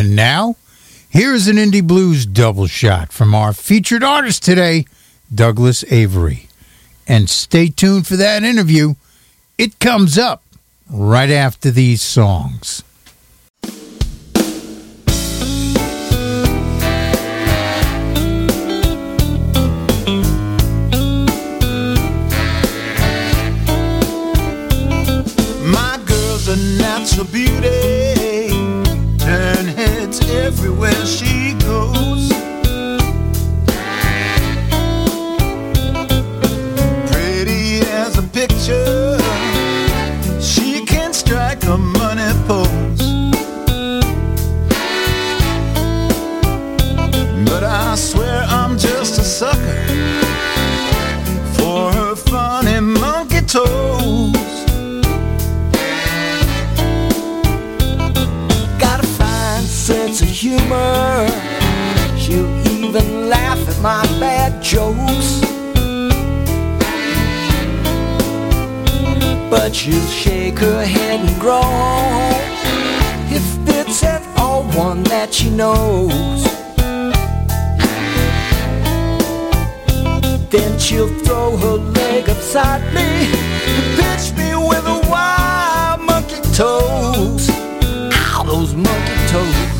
And now, here is an indie blues double shot from our featured artist today, Douglas Avery. And stay tuned for that interview. It comes up right after these songs. My girl's a natural beauty, everywhere she humor. She'll even laugh at my bad jokes. But she'll shake her head and groan if it's at all one that she knows. Then she'll throw her leg upside me and pitch me with a wild monkey toes. Ow, those monkey toes.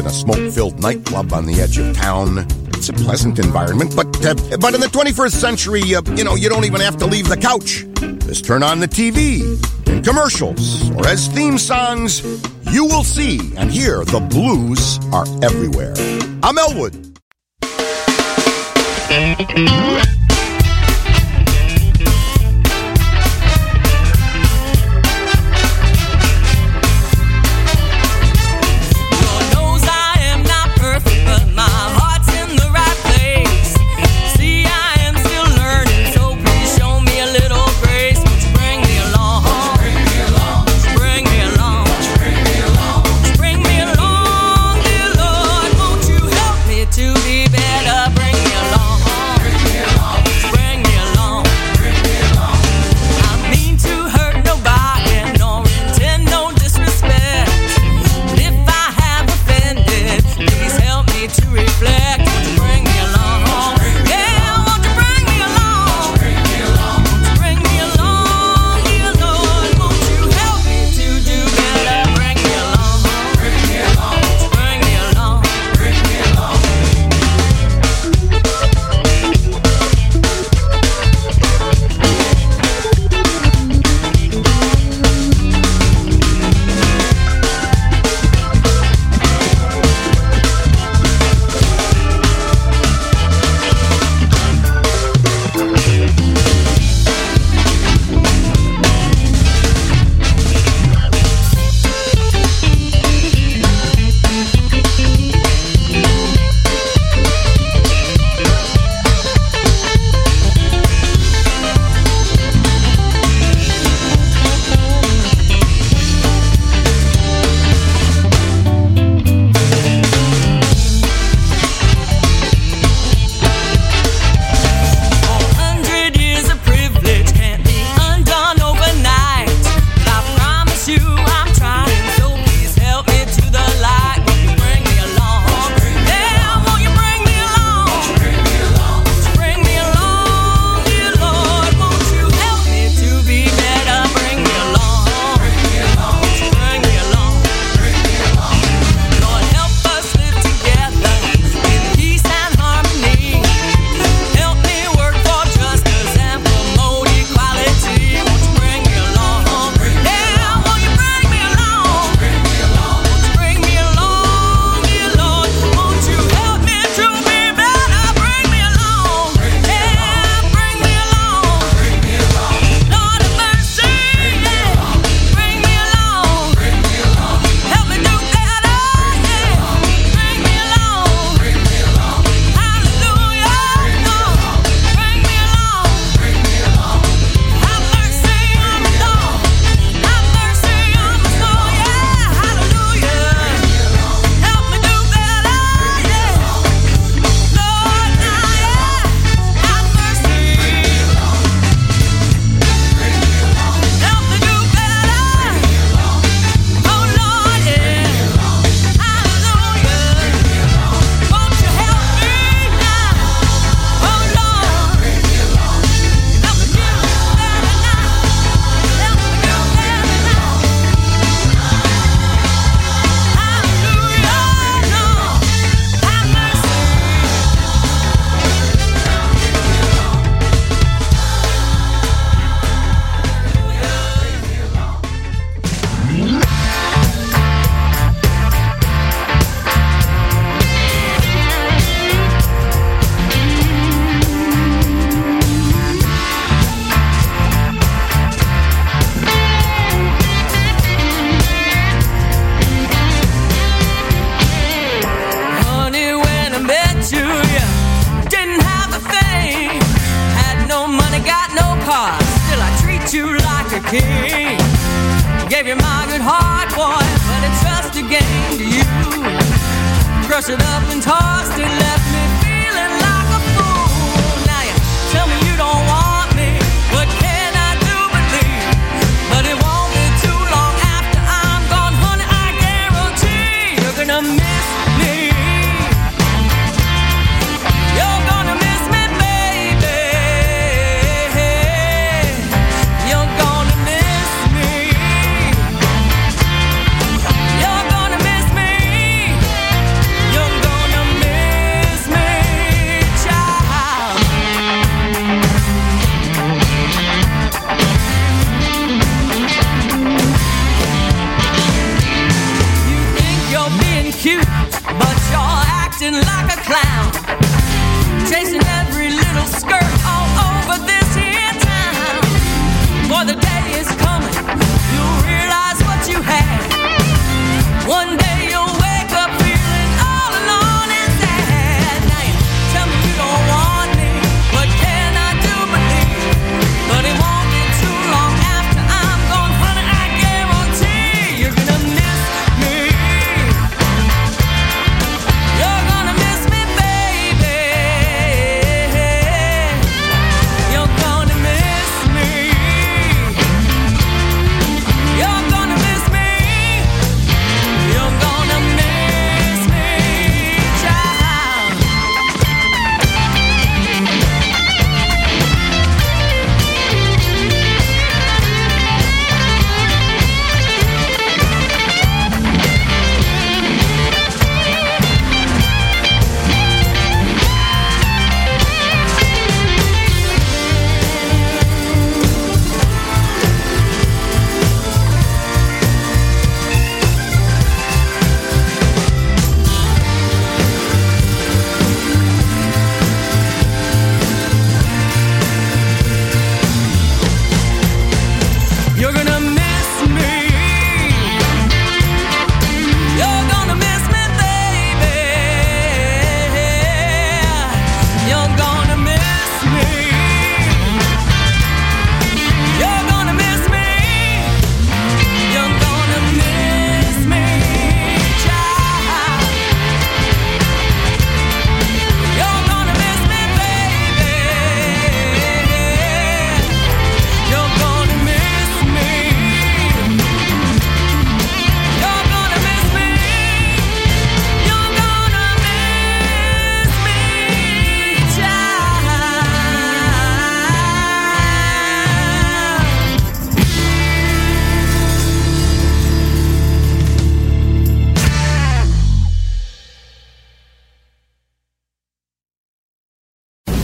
In a smoke-filled nightclub on the edge of town. It's a pleasant environment, but uh, but in the 21st century, uh, you know, you don't even have to leave the couch. Just turn on the TV, in commercials, or as theme songs, you will see and hear the blues are everywhere. I'm Elwood.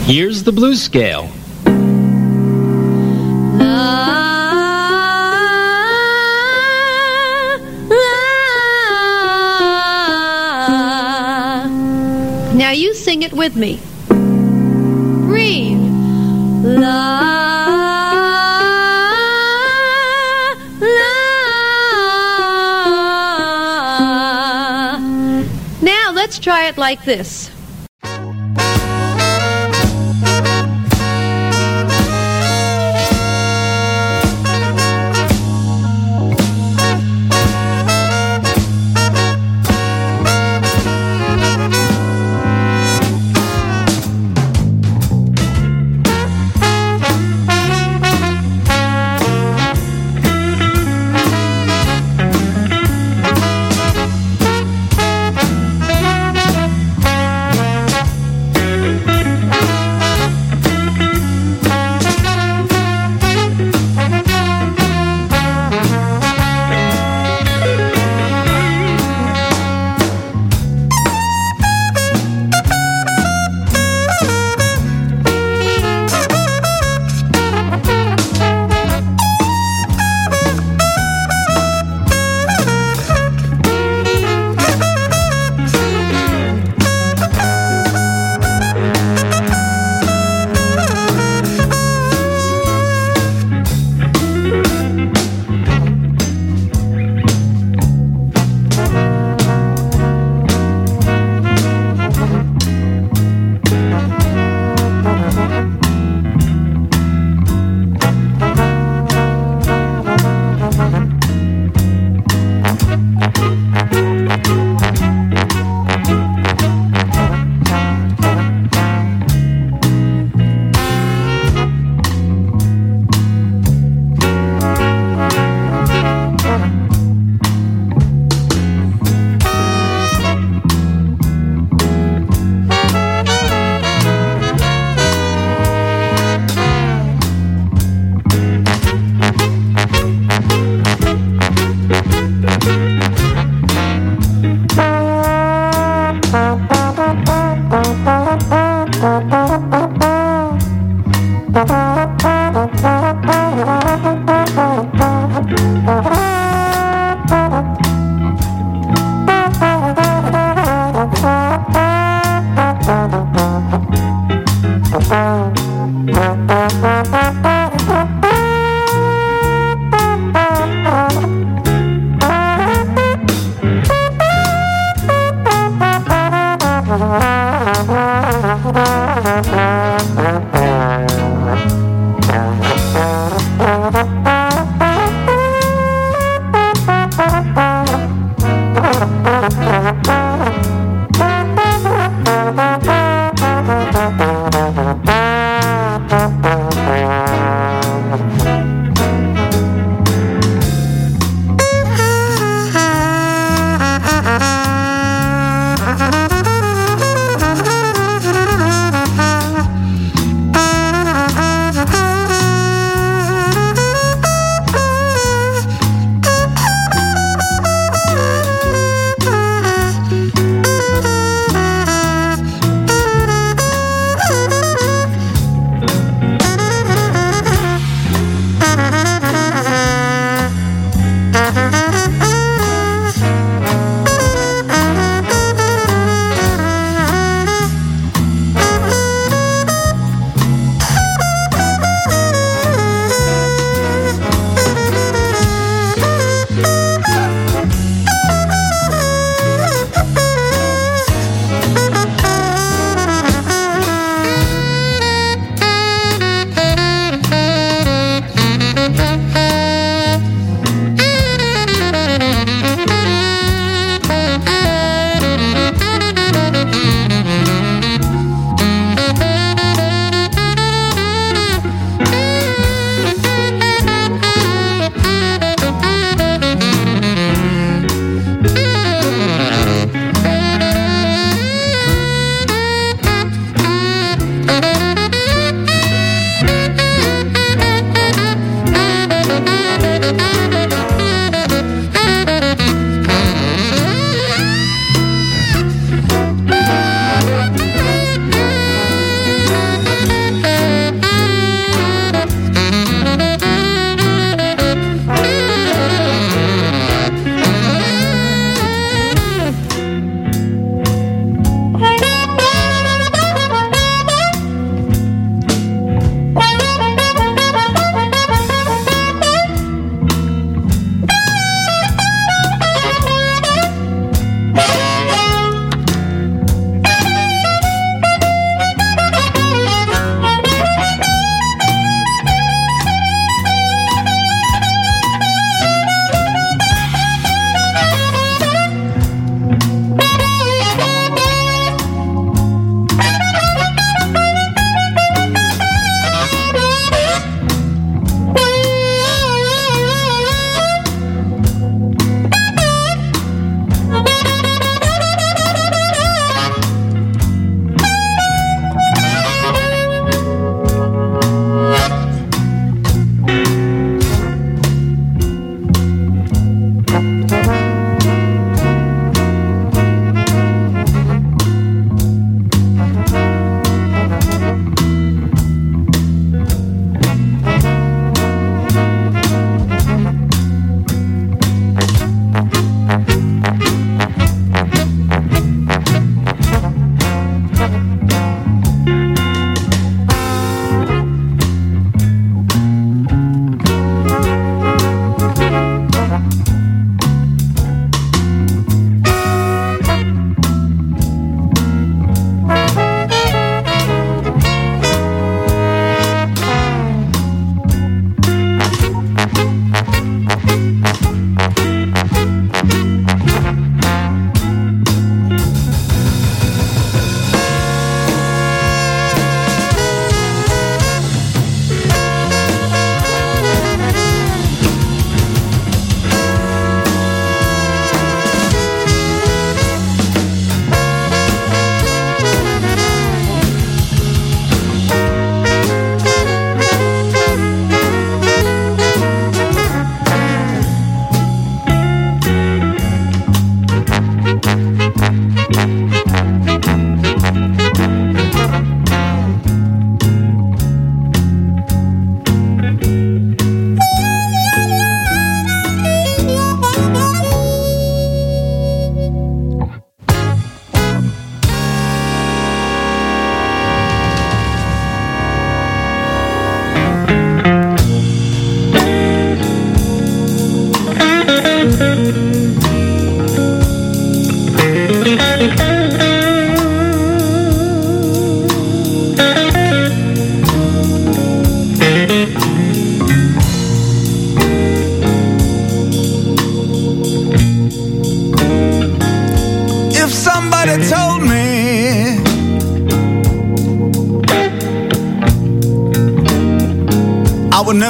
Here's the blues scale. Now you sing it with me. Breathe. La. Now let's try it like this.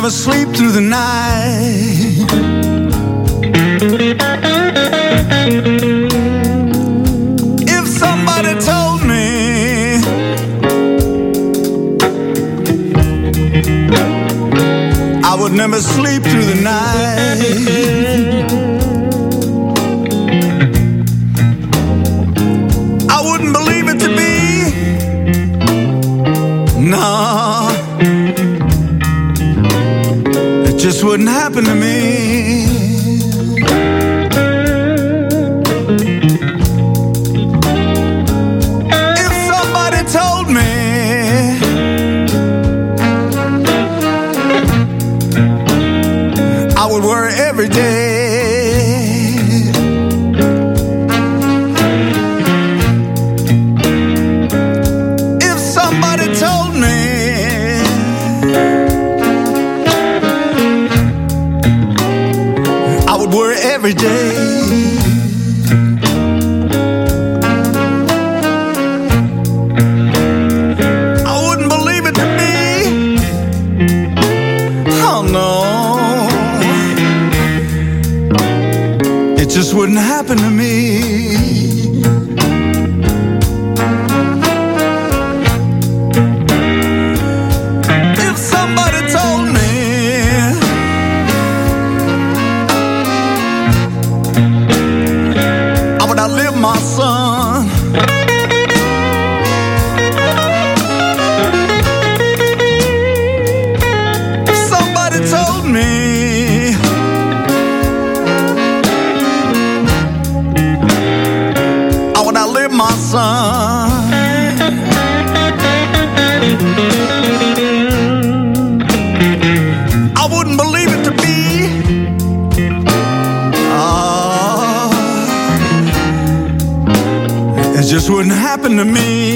never sleep through the night. If somebody told me I would never sleep happen just wouldn't happen to me.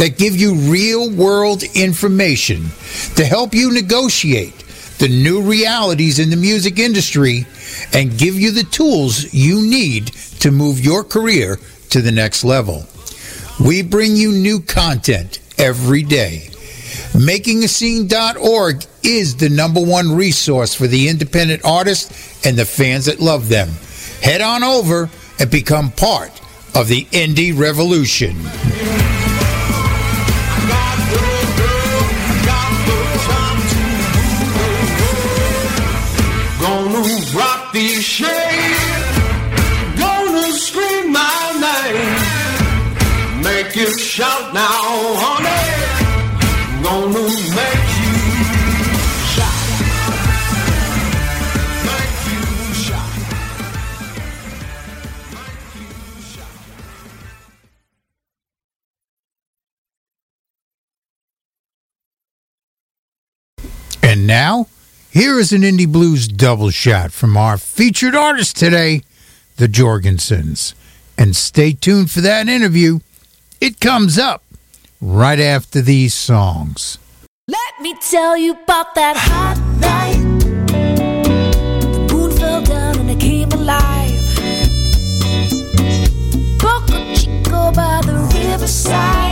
that give you real world information to help you negotiate the new realities in the music industry and give you the tools you need to move your career to the next level. We bring you new content every day. MakingAScene.org is the number one resource for the independent artists and the fans that love them. Head on over and become part of the indie revolution. shout now, honey. I'm gonna make you shout. Make you shout. Make you shout. And now, here is an indie blues double shot from our featured artist today, the Jorgensen's. And stay tuned for that interview. It comes up right after these songs. Let me tell you about that hot night. The moon fell down and I came alive. Boca Chico by the riverside.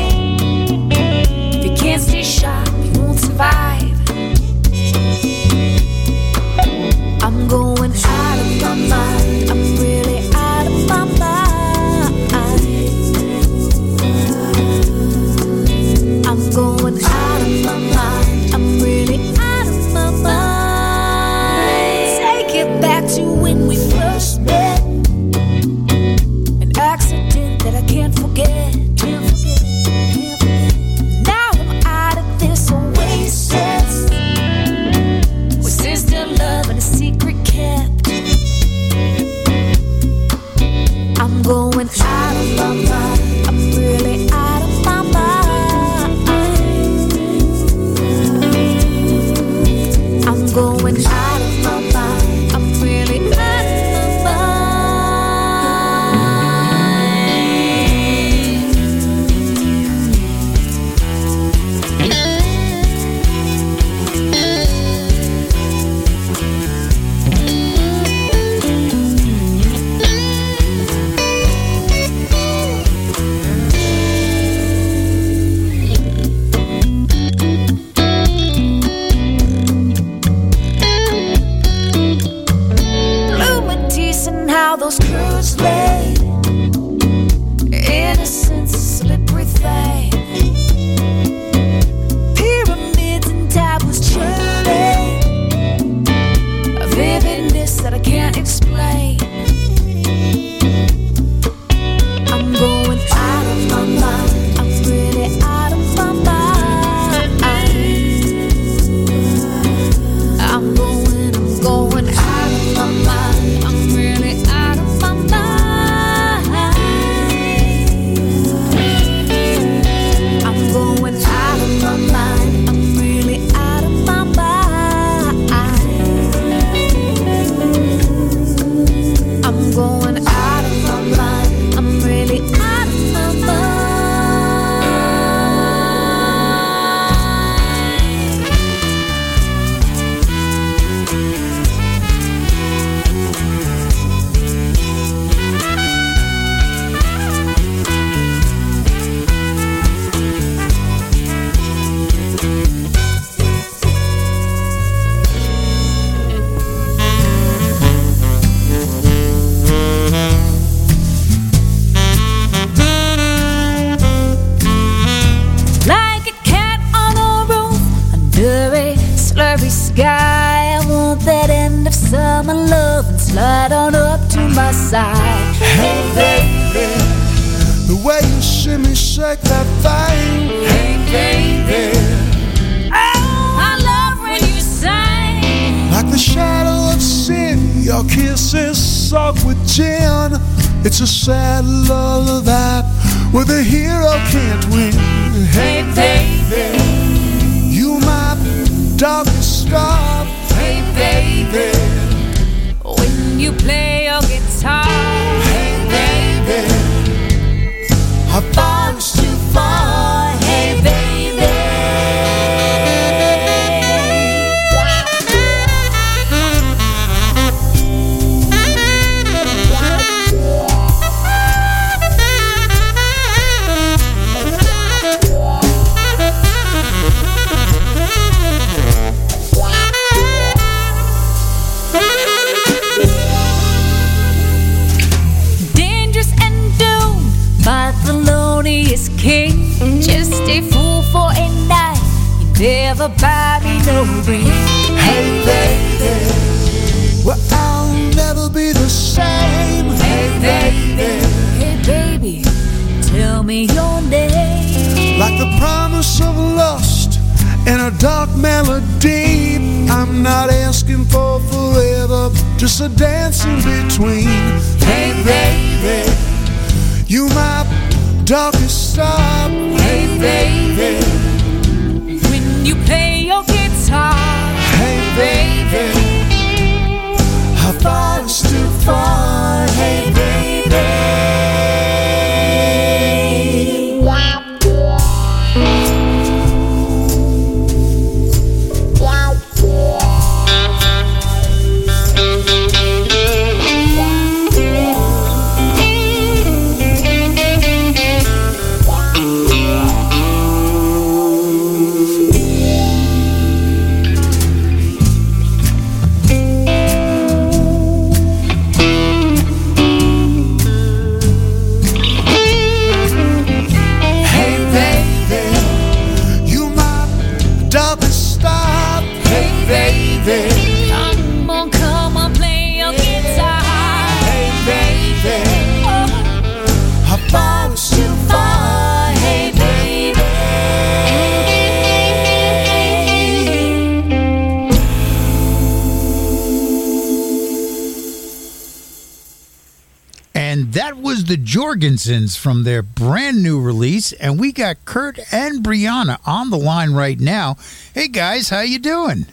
Jorgensens from their brand new release, and we got Kurt and Brianna on the line right now. Hey guys, how you doing?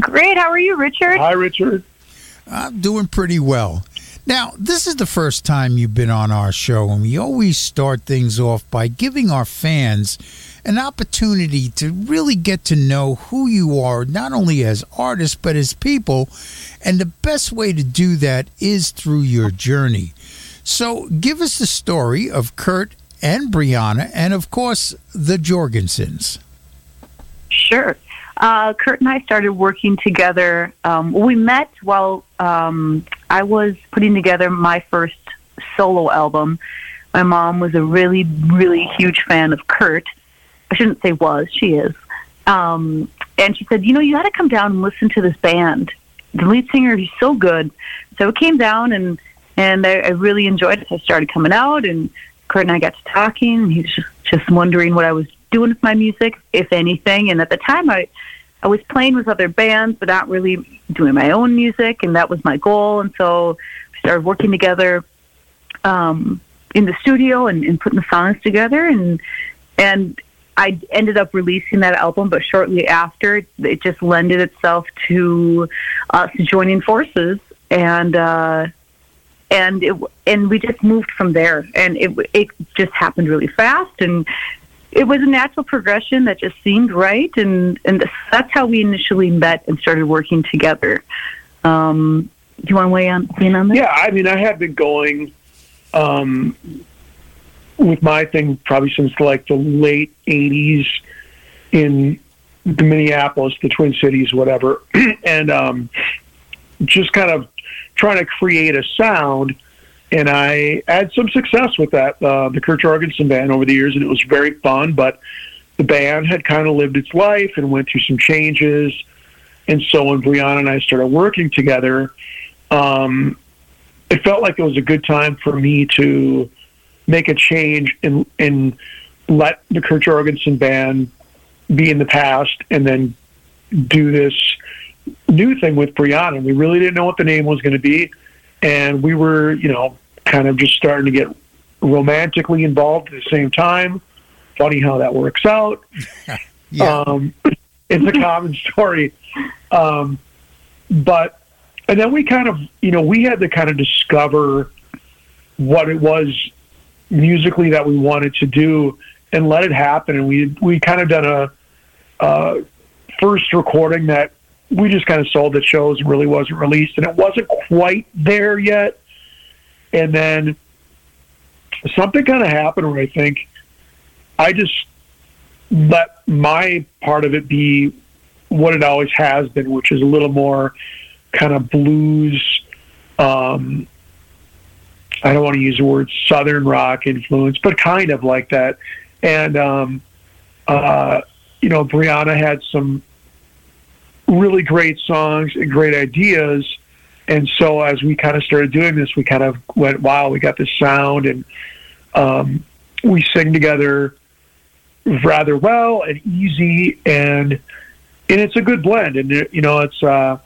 Great. How are you, Richard? Hi, Richard. I'm doing pretty well. Now, this is the first time you've been on our show, and we always start things off by giving our fans an opportunity to really get to know who you are, not only as artists, but as people. And the best way to do that is through your journey. So, give us the story of Kurt and Brianna, and of course, the Jorgensens. Sure. Uh, Kurt and I started working together. Um, we met while um, I was putting together my first solo album. My mom was a really, really huge fan of Kurt. I shouldn't say was, she is. Um, and she said, You know, you got to come down and listen to this band. The lead singer is so good. So I came down and, and I, I really enjoyed it. I started coming out, and Kurt and I got to talking. He was just, wondering what I was doing with my music, if anything. And at the time, I I was playing with other bands, but not really doing my own music, and that was my goal. And so we started working together um, in the studio and, and putting the songs together, and and I ended up releasing that album. But shortly after, it just lended itself to us joining forces, and uh, and it and we just moved from there, and it it just happened really fast, and it was a natural progression that just seemed right, and and that's how we initially met and started working together. Um, do you want to weigh on in on that? Yeah, I mean, I have been going um, with my thing probably since like the late '80s in the Minneapolis, the Twin Cities, whatever, and um, just kind of trying to create a sound and I had some success with that, uh, the Kurt Jorgensen band over the years, and it was very fun. But the band had kind of lived its life and went through some changes. And so when Brianna and I started working together, um, it felt like it was a good time for me to make a change and and let the Kurt Jorgensen band be in the past, and then do this new thing with Brianna. We really didn't know what the name was going to be, and we were, you know, kind of just starting to get romantically involved at the same time. Funny how that works out. Yeah. Um, it's a common story. Um, but, and then we kind of, you know, we had to kind of discover what it was musically that we wanted to do and let it happen. And we, we kind of done a, uh, first recording that we just kind of sold the shows and really wasn't released. And it wasn't quite there yet and then something kind of happened where I think I just let my part of it be what it always has been, which is a little more kind of blues. Um, I don't want to use the word southern rock influence, but kind of like that. And um, uh, you know, Brianna had some really great songs and great ideas and so as we kind of started doing this, we kind of went, wow, we got this sound, and um, we sing together rather well and easy, and and it's a good blend. And you know, it's uh,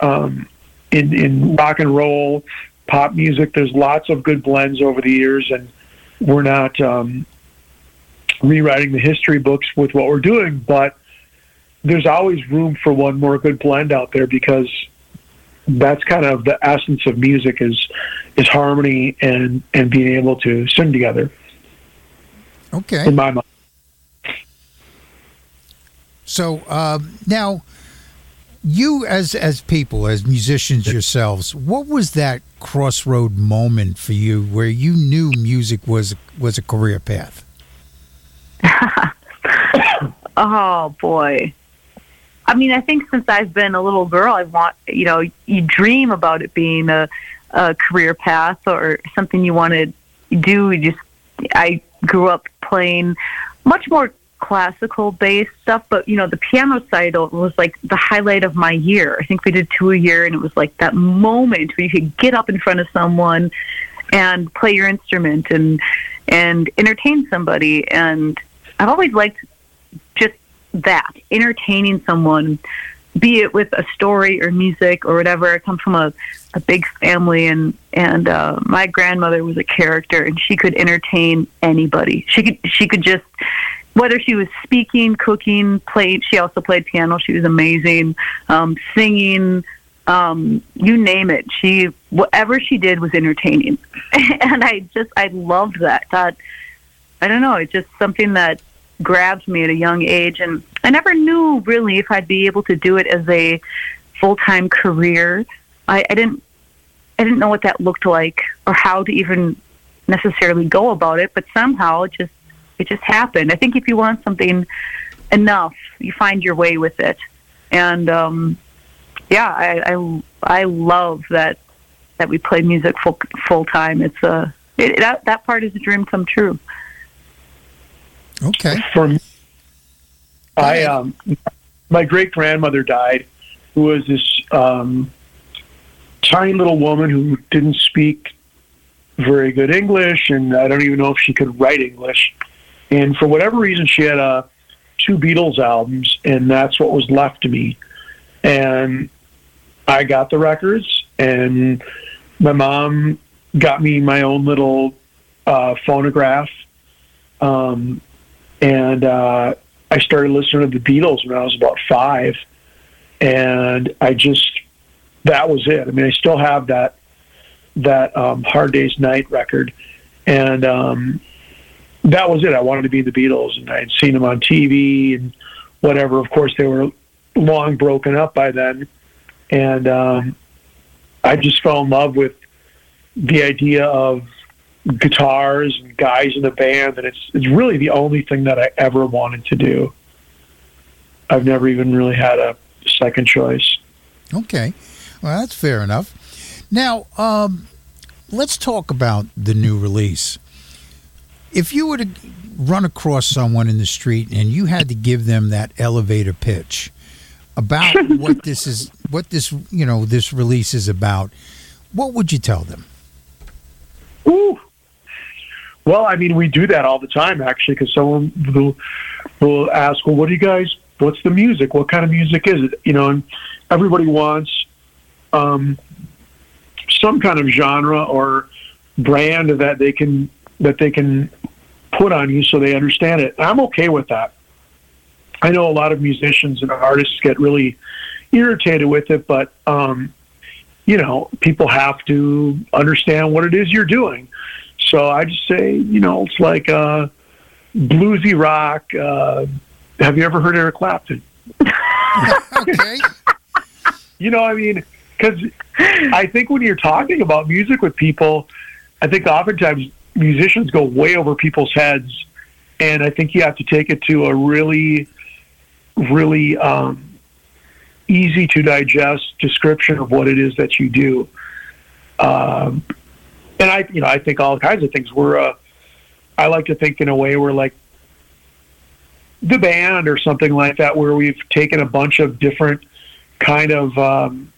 um, in in rock and roll, pop music. There's lots of good blends over the years, and we're not um, rewriting the history books with what we're doing, but there's always room for one more good blend out there because that's kind of the essence of music is is harmony and and being able to sing together. Okay. In my mind. So uh, now, you as as people, as musicians yourselves, what was that crossroad moment for you where you knew music was was a career path? oh boy. I mean, I think since I've been a little girl, I want you know you dream about it being a, a career path or something you want to do. You just I grew up playing much more classical based stuff, but you know the piano side was like the highlight of my year. I think we did two a year, and it was like that moment where you could get up in front of someone and play your instrument and and entertain somebody. And I've always liked just that entertaining someone be it with a story or music or whatever. I come from a, a big family, and and uh, my grandmother was a character, and she could entertain anybody. She could she could just whether she was speaking, cooking, played. She also played piano. She was amazing, um, singing. Um, you name it. She whatever she did was entertaining, and I just I loved that. That I don't know. It's just something that grabbed me at a young age, and I never knew really if I'd be able to do it as a full time career. I, I didn't I didn't know what that looked like or how to even necessarily go about it, but somehow it just it just happened. I think if you want something enough, you find your way with it. And um yeah, I I, I love that that we play music full full time. It's a it, that that part is a dream come true. Okay. For me, I um, my great grandmother died, who was this um, tiny little woman who didn't speak very good English, and I don't even know if she could write English. And for whatever reason, she had uh, two Beatles albums, and that's what was left to me. And I got the records, and my mom got me my own little uh, phonograph. Um, and uh, I started listening to the Beatles when I was about five, and I just that was it. I mean, I still have that that um, Hard Day's Night record, and um, that was it. I wanted to be the Beatles, and I had seen them on TV and whatever. Of course, they were long broken up by then, and um, I just fell in love with the idea of guitars and guys in the band, and it's it's really the only thing that I ever wanted to do. I've never even really had a second choice. Okay. Well, that's fair enough. Now, um, let's talk about the new release. If you were to run across someone in the street and you had to give them that elevator pitch about what this is, what this you know this release is about, what would you tell them? Ooh. Well, I mean, we do that all the time, actually, because someone will, will ask, well, what do you guys, what's the music? What kind of music is it? You know, and everybody wants um, some kind of genre or brand that they can that they can put on you so they understand it. I'm okay with that. I know a lot of musicians and artists get really irritated with it, but um, you know, people have to understand what it is you're doing. So I just say, you know, it's like uh, bluesy rock. Uh, have you ever heard Eric Clapton? okay. You know, I mean, because I think when you're talking about music with people, I think oftentimes musicians go way over people's heads, and I think you have to take it to a really, really um, easy to digest description of what it is that you do. Um, and I, you know, I think all kinds of things. We're, uh, I like to think in a way we're like the band or something like that, where we've taken a bunch of different kind of um,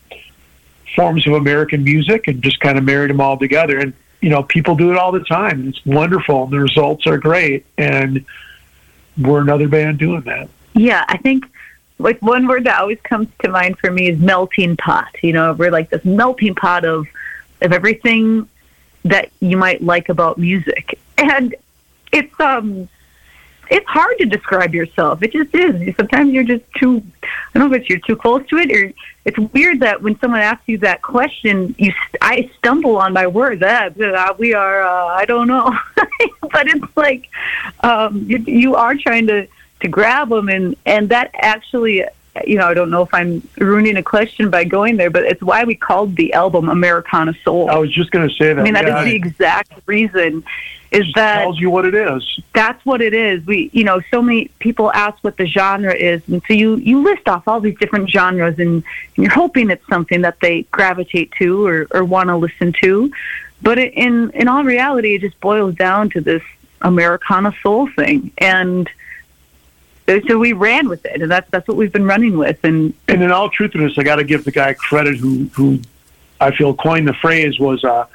forms of American music and just kind of married them all together. And you know, people do it all the time. It's wonderful, and the results are great. And we're another band doing that. Yeah, I think like one word that always comes to mind for me is melting pot. You know, we're like this melting pot of of everything that you might like about music. And it's um it's hard to describe yourself. It just is. Sometimes you're just too I don't know if you're too close to it or it's weird that when someone asks you that question, you I stumble on my words. Ah, we are uh, I don't know. but it's like um you you are trying to to grab them and and that actually you know, I don't know if I'm ruining a question by going there, but it's why we called the album Americana Soul. I was just going to say that. I mean, that is yeah, the exact reason. Is that tells you what it is. that's what it is. We, you know, so many people ask what the genre is, and so you you list off all these different genres, and, and you're hoping it's something that they gravitate to or, or want to listen to. But it, in in all reality, it just boils down to this Americana soul thing, and so we ran with it, and that's that's what we've been running with. And And in all truthfulness, I got to give the guy credit who who I feel coined the phrase was a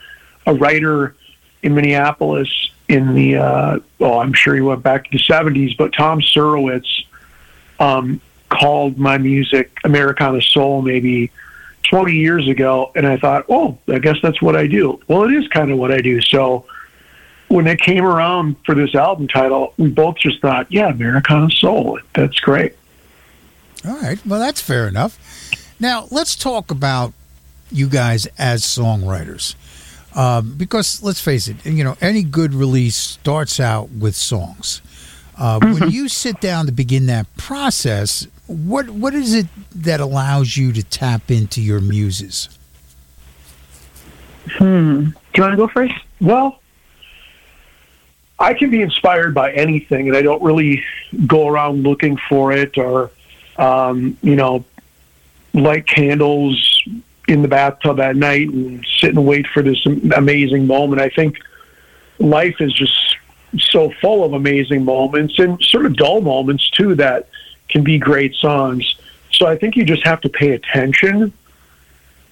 a writer in Minneapolis in the uh, oh I'm sure he went back to the 70s, but Tom Surowicz um, called my music Americana Soul maybe 20 years ago, and I thought, oh, I guess that's what I do. Well, it is kind of what I do. So when it came around for this album title, we both just thought, yeah, Americana Soul. That's great. All right. Well, that's fair enough. Now, let's talk about you guys as songwriters. Um, because let's face it, you know, any good release starts out with songs. Uh, When you sit down to begin that process, what what is it that allows you to tap into your muses? Hmm. Do you want to go first? Well, I can be inspired by anything, and I don't really go around looking for it or, um, you know, light candles in the bathtub at night and sit and wait for this amazing moment. I think life is just so full of amazing moments and sort of dull moments too that can be great songs. So I think you just have to pay attention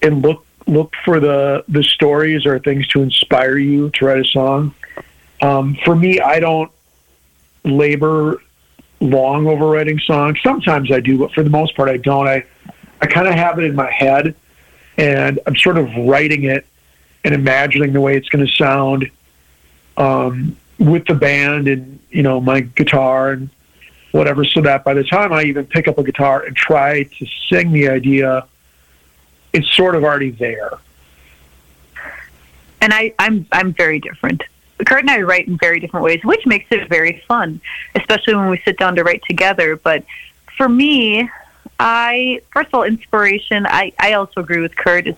and look look for the the stories or things to inspire you to write a song. Um, for me, I don't labor long over writing songs. Sometimes I do, but for the most part, I don't. I I kind of have it in my head, and I'm sort of writing it and imagining the way it's going to sound um, with the band and you know my guitar and whatever, so that by the time I even pick up a guitar and try to sing the idea, it's sort of already there. and I, I'm I'm very different. Kurt and I write in very different ways, which makes it very fun, especially when we sit down to write together. But for me, I first of all, inspiration. I, I also agree with Kurt. Is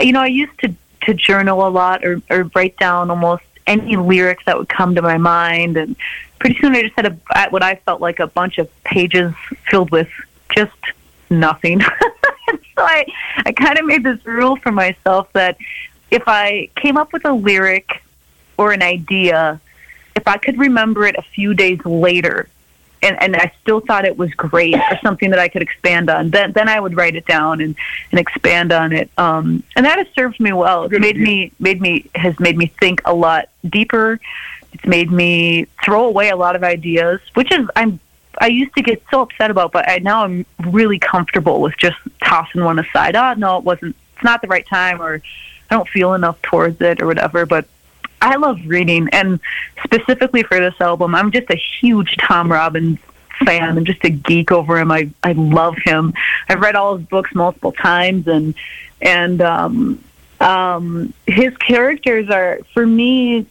you know I used to to journal a lot or, or write down almost any lyrics that would come to my mind, and pretty soon I just had a what I felt like a bunch of pages filled with just nothing. so I I kind of made this rule for myself that if I came up with a lyric or an idea, if I could remember it a few days later and, and I still thought it was great or something that I could expand on, then then I would write it down and, and expand on it. Um, and that has served me well. It's made me made me has made me think a lot deeper. It's made me throw away a lot of ideas, which is I'm I used to get so upset about, but I now I'm really comfortable with just tossing one aside. Oh no, it wasn't. It's not the right time, or I don't feel enough towards it, or whatever. But I love reading, and specifically for this album, I'm just a huge Tom Robbins fan. I'm just a geek over him. I I love him. I've read all his books multiple times, and and um, um, his characters are for me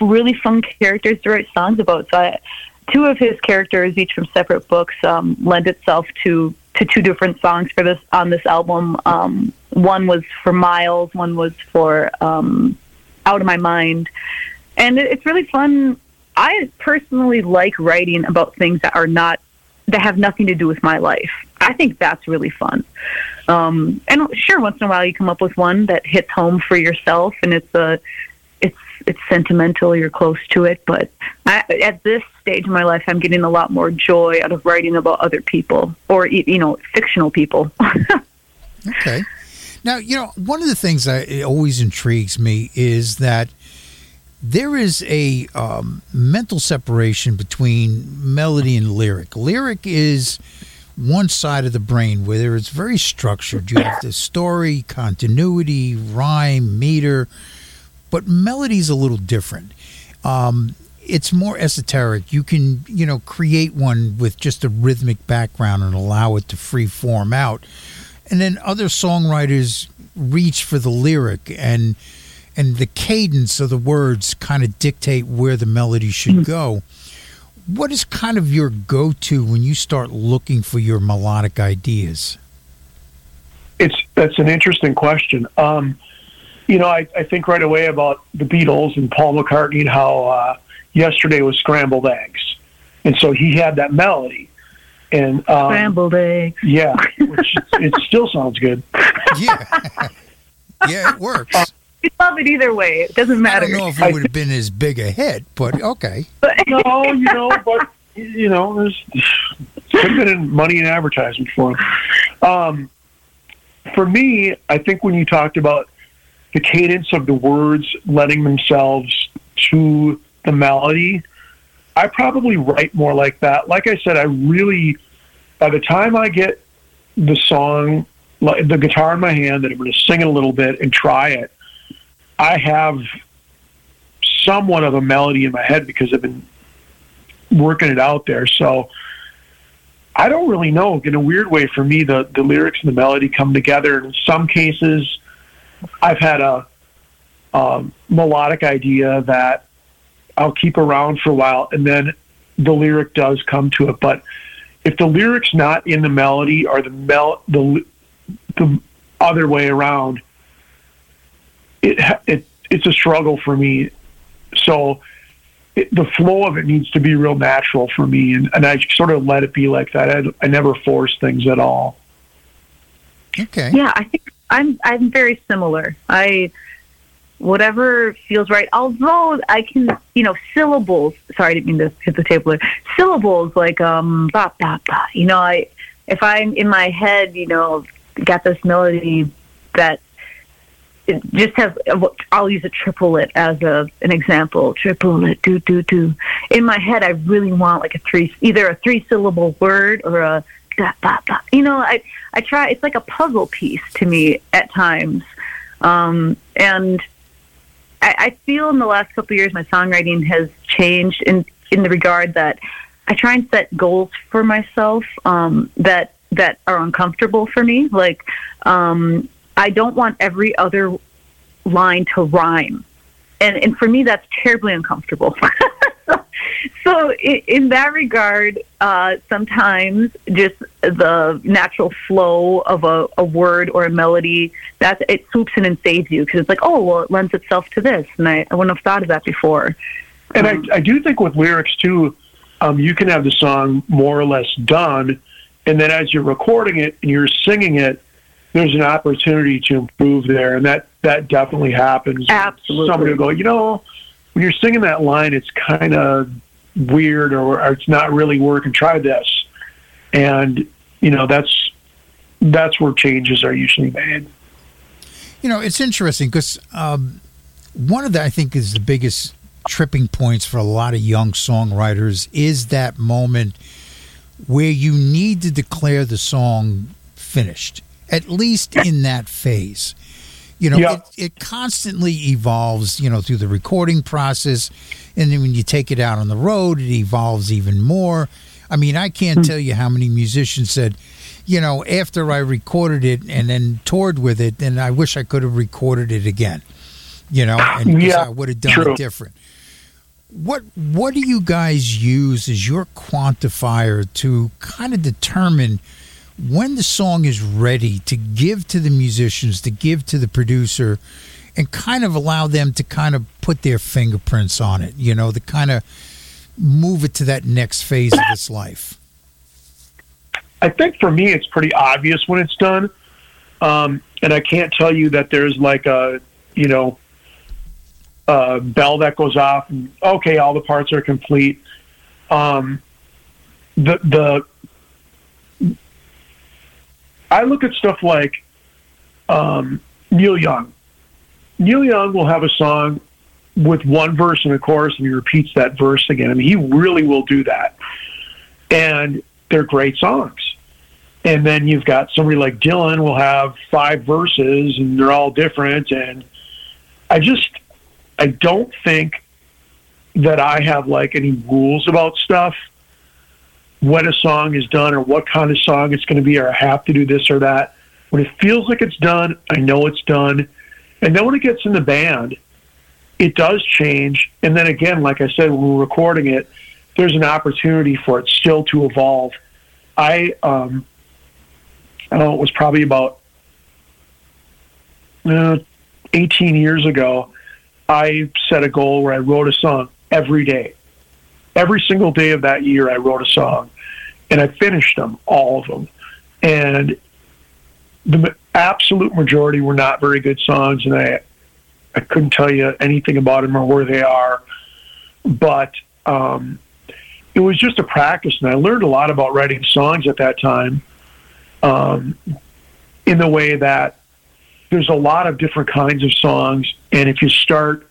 really fun characters to write songs about. So I, two of his characters, each from separate books, um, lend itself to to two different songs for this on this album. Um, one was for Miles, one was for um, Out of My Mind, and it, it's really fun. I personally like writing about things that are not that have nothing to do with my life. I think that's really fun. Um, and sure, once in a while you come up with one that hits home for yourself, and it's a it's it's sentimental. You're close to it, but I, at this stage in my life, I'm getting a lot more joy out of writing about other people or you know fictional people. Okay. Now, you know, one of the things that always intrigues me is that there is a um, mental separation between melody and lyric. Lyric is one side of the brain where it's very structured. You have the story, continuity, rhyme, meter, but melody's a little different. Um, it's more esoteric. You can, you know, create one with just a rhythmic background and allow it to free form out. And then other songwriters reach for the lyric and and the cadence of the words kind of dictate where the melody should go. What is kind of your go-to when you start looking for your melodic ideas? It's that's an interesting question. Um, you know, I, I think right away about the Beatles and Paul McCartney and how uh, yesterday was scrambled eggs, and so he had that melody, and um, Scrambled eggs. yeah, which it still sounds good. Yeah. yeah, it works. We love it either way. It doesn't matter. I matter. don't know if it would have been as big a hit, but okay. no, you know, but you know, there's could have been in money and advertisement for him. Um, for me, I think when you talked about the cadence of the words letting themselves to the melody, I probably write more like that. Like I said, I really by the time I get the song, like the guitar in my hand, that I'm going to sing it a little bit and try it, I have somewhat of a melody in my head because I've been working it out there. So I don't really know. In a weird way, for me, the the lyrics and the melody come together. In some cases, I've had a um, melodic idea that I'll keep around for a while, and then the lyric does come to it. But if the lyric's not in the melody or the mel the the other way around, it it it's a struggle for me. So it, the flow of it needs to be real natural for me, and, and I sort of let it be like that. I, I never force things at all. Okay. Yeah, I think I'm I'm very similar. I whatever feels right. Although I can, you know, syllables. Sorry, I didn't mean to hit the table. There. Syllables like um, ba ba ba. You know, I if I'm in my head, you know, got this melody that just has. I'll use a triplet as a an example. Triplet, do do do. In my head, I really want like a three, either a three syllable word or a da ba ba. You know, I I try. It's like a puzzle piece to me at times, um, and I, I feel in the last couple of years my songwriting has changed in in the regard that I try and set goals for myself um, that that are uncomfortable for me. Like um, I don't want every other line to rhyme, and and for me that's terribly uncomfortable. so, in, in that regard, uh, sometimes just the natural flow of a, a word or a melody that it swoops in and saves you because it's like, oh, well, it lends itself to this, and I, I wouldn't have thought of that before. And Um, I, I do think with lyrics too, um, you can have the song more or less done, and then as you're recording it and you're singing it, there's an opportunity to improve there, and that that definitely happens. Absolutely. somebody will go, you know, when you're singing that line, it's kind of weird, or, or it's not really working. Try this, and you know that's that's where changes are usually made. You know, it's interesting because um, one of the, I think, is the biggest tripping points for a lot of young songwriters is that moment where you need to declare the song finished, at least in that phase. You know, Yeah. it, it constantly evolves, you know, through the recording process. And then when you take it out on the road, it evolves even more. I mean, I can't hmm. tell you how many musicians said, you know, after I recorded it and then toured with it, then I wish I could have recorded it again. You know, and Yeah, I would have done true. it different. What what do you guys use as your quantifier to kind of determine when the song is ready to give to the musicians, to give to the producer, and kind of allow them to kind of put their fingerprints on it, you know, to kind of move it to that next phase of its life? I think for me, it's pretty obvious when it's done. Um, and I can't tell you that there's like a, you know, a bell that goes off and okay, all the parts are complete. Um, the, the, I look at stuff like, um, Neil Young. Neil Young will have a song with one verse and a chorus and he repeats that verse again. I mean, he really will do that. And they're great songs. And then you've got somebody like Dylan will have five verses and they're all different. And I just, I don't think that I have like any rules about stuff when a song is done or what kind of song it's going to be or I have to do this or that. When it feels like it's done, I know it's done. And then when it gets in the band, it does change. And then again, like I said, when we're recording it, there's an opportunity for it still to evolve. I, um, I don't know, it was probably about uh, 18 years ago. I set a goal where I wrote a song every day. Every single day of that year, I wrote a song, and I finished them, all of them. And the absolute majority were not very good songs, and I, I couldn't tell you anything about them or where they are. But um, it was just a practice, and I learned a lot about writing songs at that time. Um, in the way that there's a lot of different kinds of songs, and if you start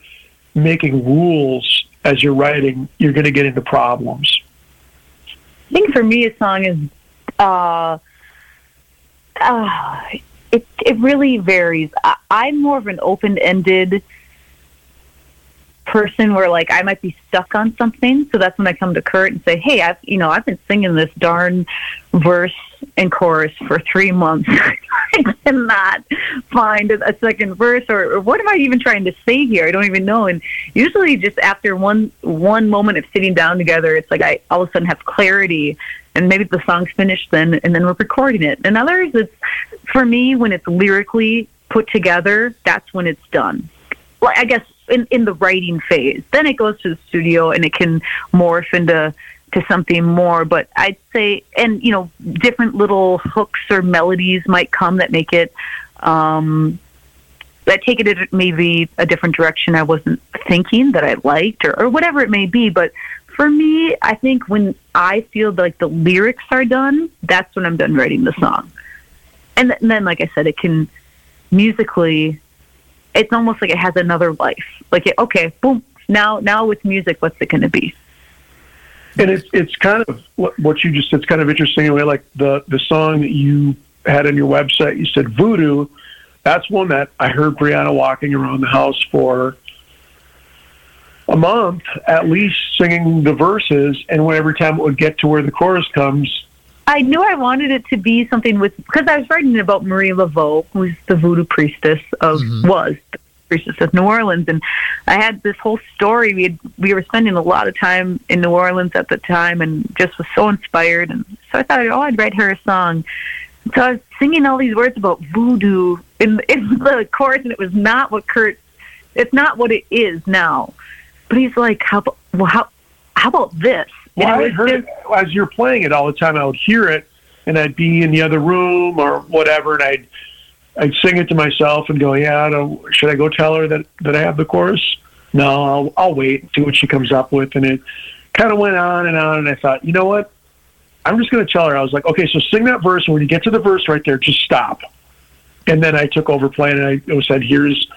making rules as you're writing, you're going to get into problems. I think for me, a song is Uh, uh, it it really varies. I, I'm more of an open ended person where like I might be stuck on something, so that's when I come to Kurt and say, "Hey, I've you know I've been singing this darn verse and chorus for three months. I cannot find a second verse, or, or what am I even trying to say here? I don't even know." And usually, just after one one moment of sitting down together, it's like I all of a sudden have clarity. And maybe the song's finished then, and then we're recording it. And others, it's for me when it's lyrically put together. That's when it's done. Well, I guess in, in the writing phase. Then it goes to the studio and it can morph into to something more. But I'd say, and you know, different little hooks or melodies might come that make it. Um, that take it maybe a different direction I wasn't thinking that I liked or, or whatever it may be. But for me, I think when I feel like the lyrics are done, that's when I'm done writing the song. And, th- and then, like I said, it can musically it's almost like it has another life. Like, it, okay, boom, now now with music, what's it going to be? And it's it's kind of what, what you just. It's kind of interesting in a way. Like the the song that you had on your website, you said voodoo. That's one that I heard Brianna walking around the house for a month at least singing the verses, and when every time it would get to where the chorus comes, I knew I wanted it to be something with because I was writing about Marie Laveau, who's the voodoo priestess of mm-hmm. was the of New Orleans, and I had this whole story. We had, we were spending a lot of time in New Orleans at the time, and just was so inspired. And so I thought, oh, I'd write her a song. So I was singing all these words about voodoo in in the chorus, and it was not what Kurt. It's not what it is now. But he's like, how well, how how about this? Well, And I heard it as you're playing it all the time. I would hear it, and I'd be in the other room or whatever, and I'd I'd sing it to myself and go, "Yeah, I should I go tell her that that I have the chorus? No, I'll I'll wait and see what she comes up with." And it kind of went on and on, and I thought, you know what? I'm just going to tell her. I was like, "Okay, so sing that verse, and when you get to the verse right there, just stop." And then I took over playing, and I said, "Here's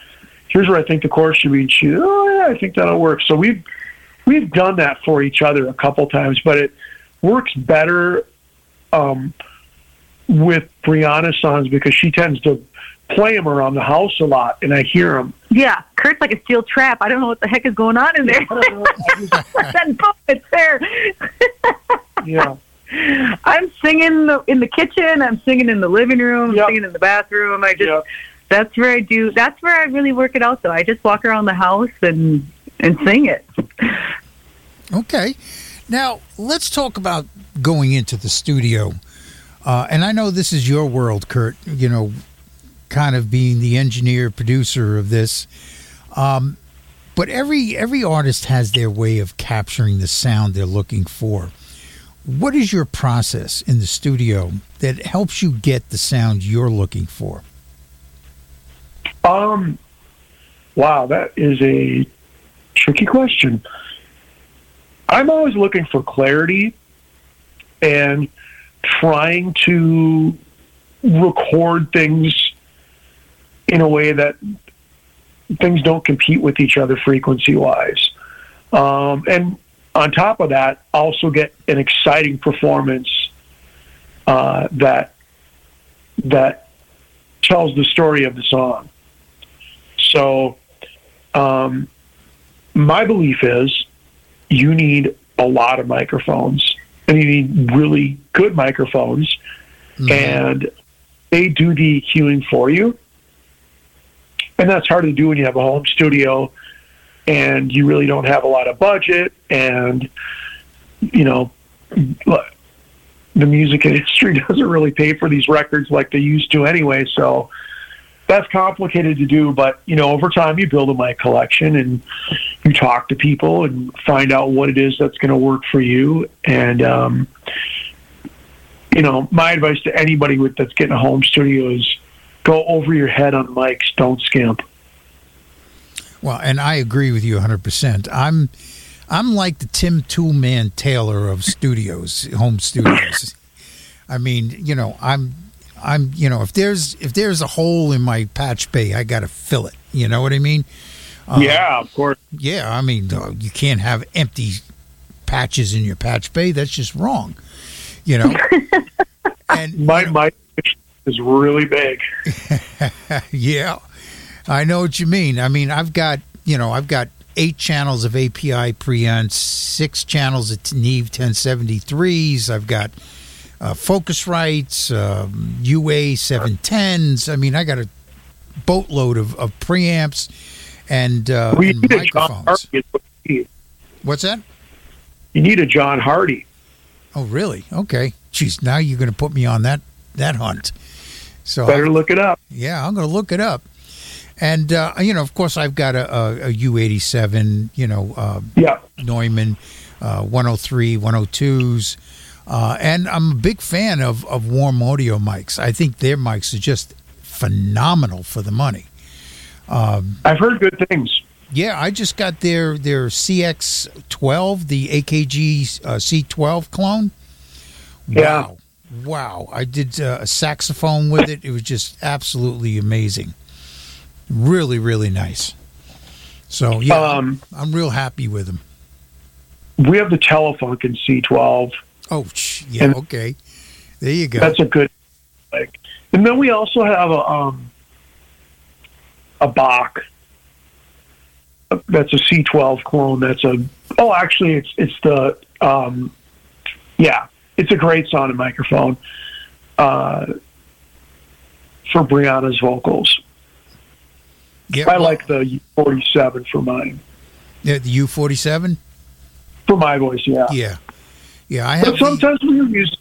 here's where I think the chorus should be." And she, "Oh yeah, I think that'll work." So we've we've done that for each other a couple times, but it works better um, with Brianna's songs because she tends to play them around the house a lot, and I hear them. Yeah, Kurt's like a steel trap. I don't know what the heck is going on in there. then boom, it's there. Yeah, I'm singing in the kitchen. I'm singing in the living room. I'm singing in the bathroom. I just that's where I do. That's where I really work it out. Though I just walk around the house and and sing it. Okay. Now, let's talk about going into the studio. Uh, and I know this is your world, Kurt, you know, kind of being the engineer, producer of this. Um, but every every artist has their way of capturing the sound they're looking for. What is your process in the studio that helps you get the sound you're looking for? Um, wow, that is a tricky question. I'm always looking for clarity and trying to record things in a way that things don't compete with each other frequency wise. Um, and on top of that, also get an exciting performance uh, that that tells the story of the song. So, um, my belief is you need a lot of microphones, and you need really good microphones, and they do the cueing for you. And that's hard to do when you have a home studio and you really don't have a lot of budget and you know the music industry doesn't really pay for these records like they used to anyway. So that's complicated to do but you know over time you build a mic collection and you talk to people and find out what it is that's going to work for you. And um, you know my advice to anybody with that's getting a home studio is go over your head on mics don't skimp Well, and I agree with you 100%. I'm I'm like the Tim Toolman Taylor of studios, home studios. I mean, you know, I'm I'm, you know, if there's if there's a hole in my patch bay, I got to fill it. You know what I mean? Uh, yeah of course Yeah, I mean, uh, you can't have empty patches in your patch bay. That's just wrong. You know. And My mic is really big. yeah, I know what you mean. I mean, I've got you know, I've got eight channels of API preamps, six channels of Neve 1073s. I've got uh, Focusrites, um, UA 710s. I mean, I got a boatload of, of preamps and, uh, and need a John microphones. What. What's that? You need a John Hardy. Oh, really? Okay. Jeez, now you're going to put me on that that hunt. So Better look it up. Yeah, I'm going to look it up. And uh, you know, of course, I've got a, a, a U87, you know, uh, Yeah. Neumann uh, 103, 102s, uh, and I'm a big fan of of Warm Audio mics. I think their mics are just phenomenal for the money. I've heard good things. Yeah, I just got their their CX12, the AKG uh, C12 clone. Yeah. Wow. I did uh, a saxophone with it. It was just absolutely amazing. Really, really nice. So, yeah, Um, I'm real happy with them. We have the Telefunken C12. Oh, yeah, And- okay. There you go. That's a good like. And then we also have a um a Bach. That's a C12 clone. That's a oh, actually, it's it's the um yeah, it's a great sounding microphone uh, for Brianna's vocals. yeah, I well, like the 47 for mine yeah, the U47. for my voice. Yeah, Yeah, yeah. I have. but the- sometimes we use.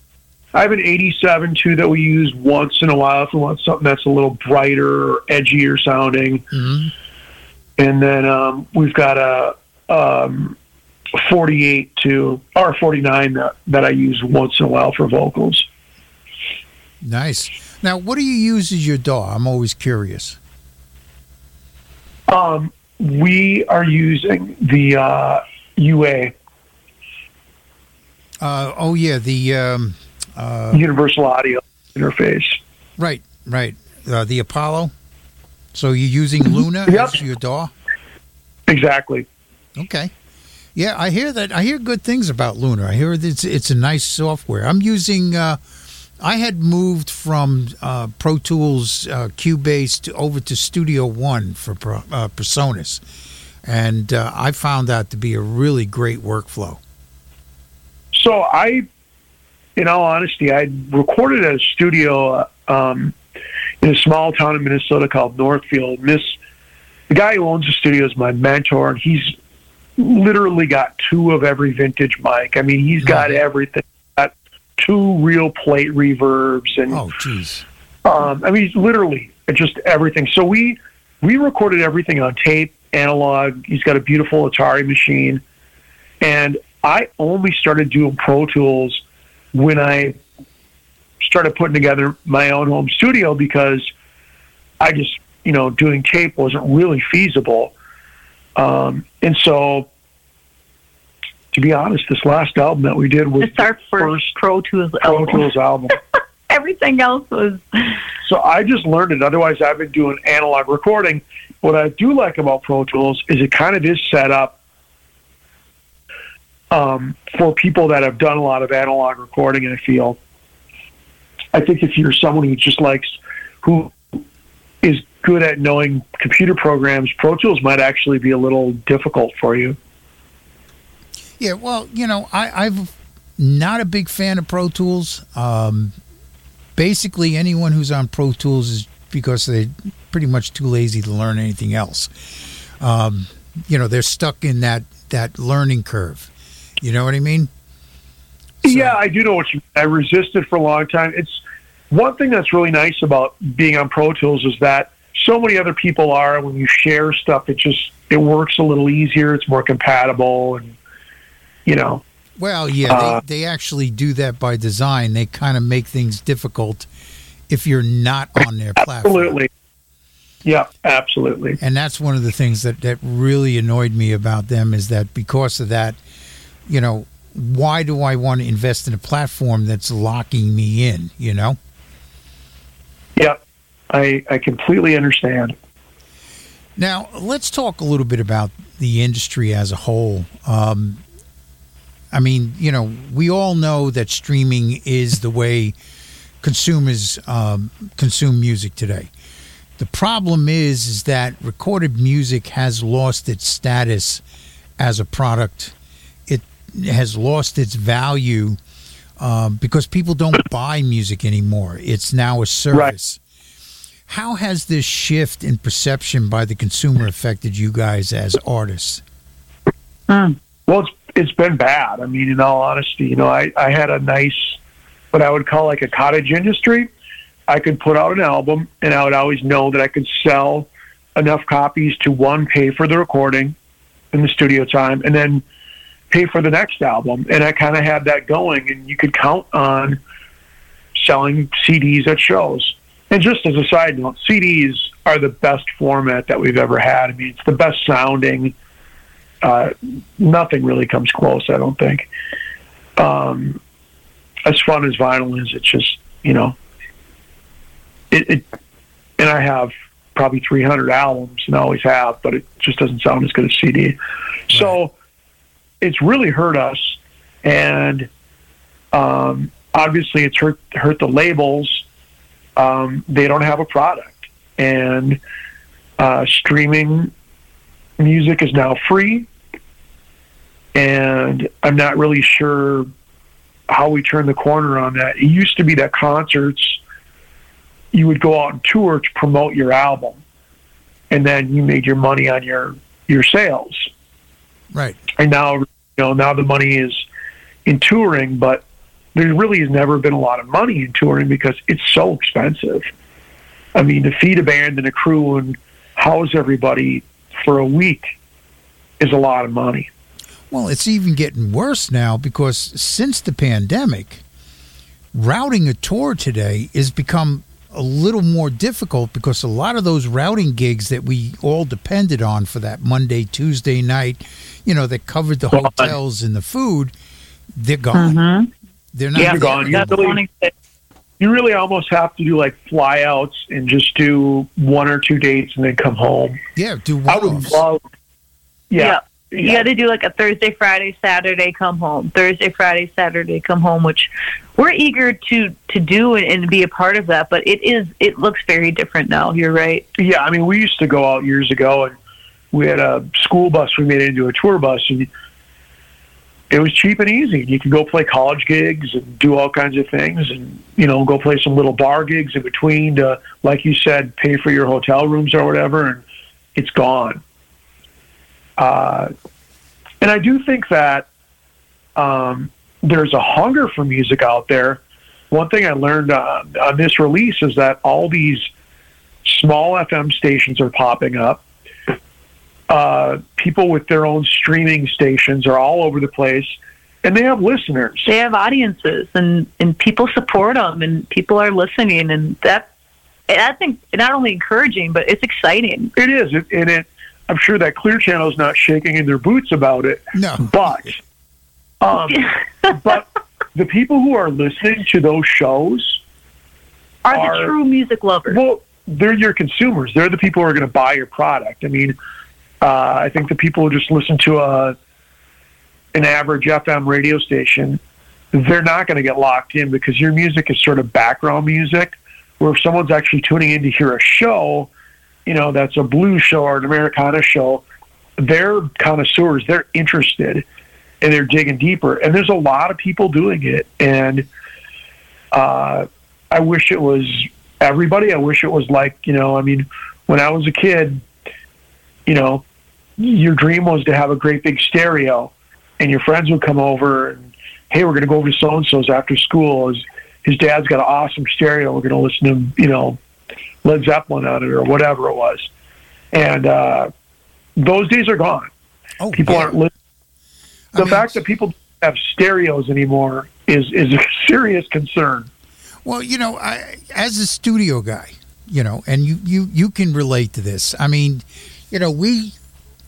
I have an 87 too that we use once in a while if we want something that's a little brighter or edgier sounding. Mhm. And then um, we've got a um, 48 to or 49 that, that I use once in a while for vocals. nice. Now, what do you use as your DAW? I'm always curious. Um, we are using the uh, UA Uh, oh yeah, the um, uh, Universal Audio interface. right, right, uh, the Apollo. So you're using Luna Yep. as your DAW? Exactly. Okay. Yeah, I hear that. I hear good things about Luna. I hear it's it's a nice software. I'm using. Uh, I had moved from uh, Pro Tools uh, Cubase to over to Studio One for uh, PreSonus, and uh, I found that to be a really great workflow. So I, in all honesty, I recorded at a studio um, in a small town in Minnesota called Northfield. Miss the guy who owns the studio is my mentor, and he's literally got two of every vintage mic. I mean, he's got everything. Got two real plate reverbs, and Oh, jeez. um, I mean, he's literally just everything. So we we recorded everything on tape, analog. He's got a beautiful Otari machine, and I only started doing Pro Tools when I started putting together my own home studio because I just you know doing tape wasn't really feasible, um, and so. To be honest, this last album that we did was It's our the first Pro Tools Pro album. Tools album. Everything else was So I just learned it. Otherwise, I've been doing analog recording. What I do like about Pro Tools is it kind of is set up um, for people that have done a lot of analog recording. in I field. I think if you're someone who just likes, who is good at knowing computer programs, Pro Tools might actually be a little difficult for you. Yeah, well, you know, I, I've not a big fan of Pro Tools. Um, basically, anyone who's on Pro Tools is because they're pretty much too lazy to learn anything else. Um, you know, they're stuck in that that learning curve. You know what I mean? So- Yeah, I do know what you. I resisted for a long time. It's one thing that's really nice about being on Pro Tools is that so many other people are. When you share stuff, it just it works a little easier. It's more compatible, and you know, Well, yeah, Uh, they, they actually do that by design. They kind of make things difficult if you're not on their platform. absolutely. Yeah, absolutely. and that's one of the things that that really annoyed me about them is that because of that you know why do i want to invest in a platform that's locking me in you know I I completely understand. now let's talk a little bit about the industry as a whole um, i mean you know we all know that streaming is the way consumers um, consume music today. The problem is, is that recorded music has lost its status as a product. It has lost its value um, because people don't buy music anymore. It's now a service. How has this shift in perception by the consumer affected you guys as artists? Hmm. Well, it's it's been bad. I mean, in all honesty, you know, I I had a nice, what I would call like a cottage industry. I could put out an album, and I would always know that I could sell enough copies to one pay for the recording in the studio time, and then pay for the next album. And I kind of had that going, and you could count on selling CDs at shows. And just as a side note, CDs are the best format that we've ever had. I mean, it's the best sounding. Uh, nothing really comes close, I don't think. Um, as fun as vinyl is, it's just, you know, it, it and I have probably 300 albums and I always have, but it just doesn't sound as good as CD. So it's really hurt us. And um, obviously it's hurt, hurt the labels. Um, they don't have a product. And uh, streaming music is now free. And I'm not really sure how we turn the corner on that. It used to be that concerts, you would go out and tour to promote your album, and then you made your money on your your sales. Right. And now, you know, now the money is in touring, but there really has never been a lot of money in touring because it's so expensive. I mean, to feed a band and a crew and house everybody for a week is a lot of money. Well, it's even getting worse now because since the pandemic, routing a tour today has become a little more difficult because a lot of those routing gigs that we all depended on for that Monday, Tuesday night, you know, that covered the Gone. hotels and the food, they're gone. Mm-hmm. They're not Yeah, there gone. anymore. You really, you really almost have to do like flyouts and just do one or two dates and then come home. Yeah, do I would one-offs. love. Yeah. You got to do like a Thursday, Friday, Saturday, come home. Thursday, Friday, Saturday, come home. Which we're eager to to do and, and be a part of that. But it is it looks very different now. You're right. Yeah, I mean, we used to go out years ago, and we had a school bus. We made it into a tour bus, and it was cheap and easy. You could go play college gigs and do all kinds of things, and you know, go play some little bar gigs in between to, like you said, pay for your hotel rooms or whatever. And it's gone. Uh, and I do think that um, there's a hunger for music out there. One thing I learned on, on this release is that all these small FM stations are popping up. Uh, people with their own streaming stations are all over the place, and they have listeners. They have audiences, and and people support them, and people are listening, and that and I think not only encouraging, but it's exciting. It is, it, and it. I'm sure that Clear Channel is not shaking in their boots about it. No, but um, but the people who are listening to those shows Are the true music lovers? Well, they're your consumers. They're the people who are going to buy your product. I mean, uh, I think the people who just listen to a an average FM radio station, they're not going to get locked in because your music is sort of background music. Where if someone's actually tuning in to hear a show, you know, that's a blues show or an Americana show, they're connoisseurs. They're interested and they're digging deeper. And there's a lot of people doing it. And uh, I wish it was everybody. I wish it was like, you know, I mean, when I was a kid, you know, your dream was to have a great big stereo and your friends would come over and, hey, we're going to go over to so and so's after school. His, his dad's got an awesome stereo. We're going to listen to, you know, Led Zeppelin on it or whatever it was. And uh, those days are gone. Oh, people yeah. aren't listening. The fact that people don't have stereos anymore is, is a serious concern. Well, you know, I, as a studio guy, you know, and you, you, you can relate to this. I mean, you know, we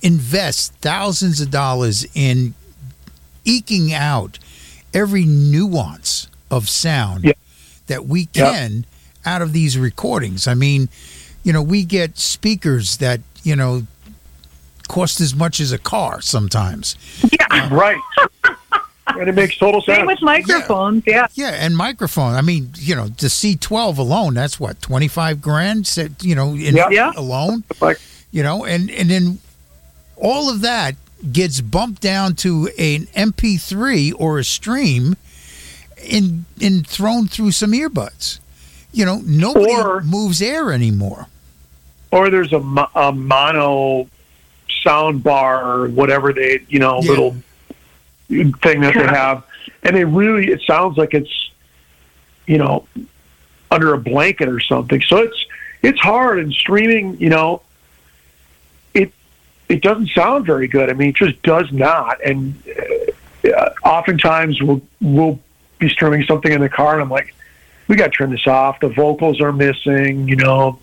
invest thousands of dollars in eking out every nuance of sound Yeah. that we Yeah. can out of these recordings. I mean, you know, we get speakers that, you know, cost as much as a car sometimes. Yeah, uh, Right. and it makes total sense. Same with microphones. Yeah. Yeah, and microphone. I mean, you know, the C12 alone, that's what, 25 grand, said, you know, in, Yeah. Yeah. alone, Like, you know, and, and then all of that gets bumped down to an MP3 or a stream and, and thrown through some earbuds. You know, nobody Or- moves air anymore. or there's a, mo- a mono sound bar or whatever they, you know, Yeah. little thing that they have, and it really it sounds like it's, you know, under a blanket or something. So it's it's hard and streaming. You know, it it doesn't sound very good. I mean, it just does not. And uh, oftentimes we'll we'll be streaming something in the car, and I'm like, we got to turn this off. The vocals are missing. You know.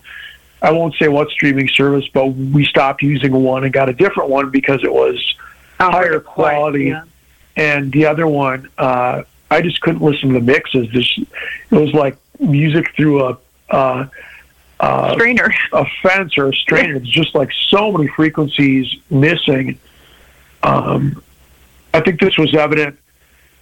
I won't say what streaming service, but we stopped using one and got a different one because it was higher quality. Yeah. And the other one, uh, I just couldn't listen to the mixes. This, it was like music through a uh, uh, Strainer. a fence or a strainer. It's just like so many frequencies missing. Um, I think this was evident.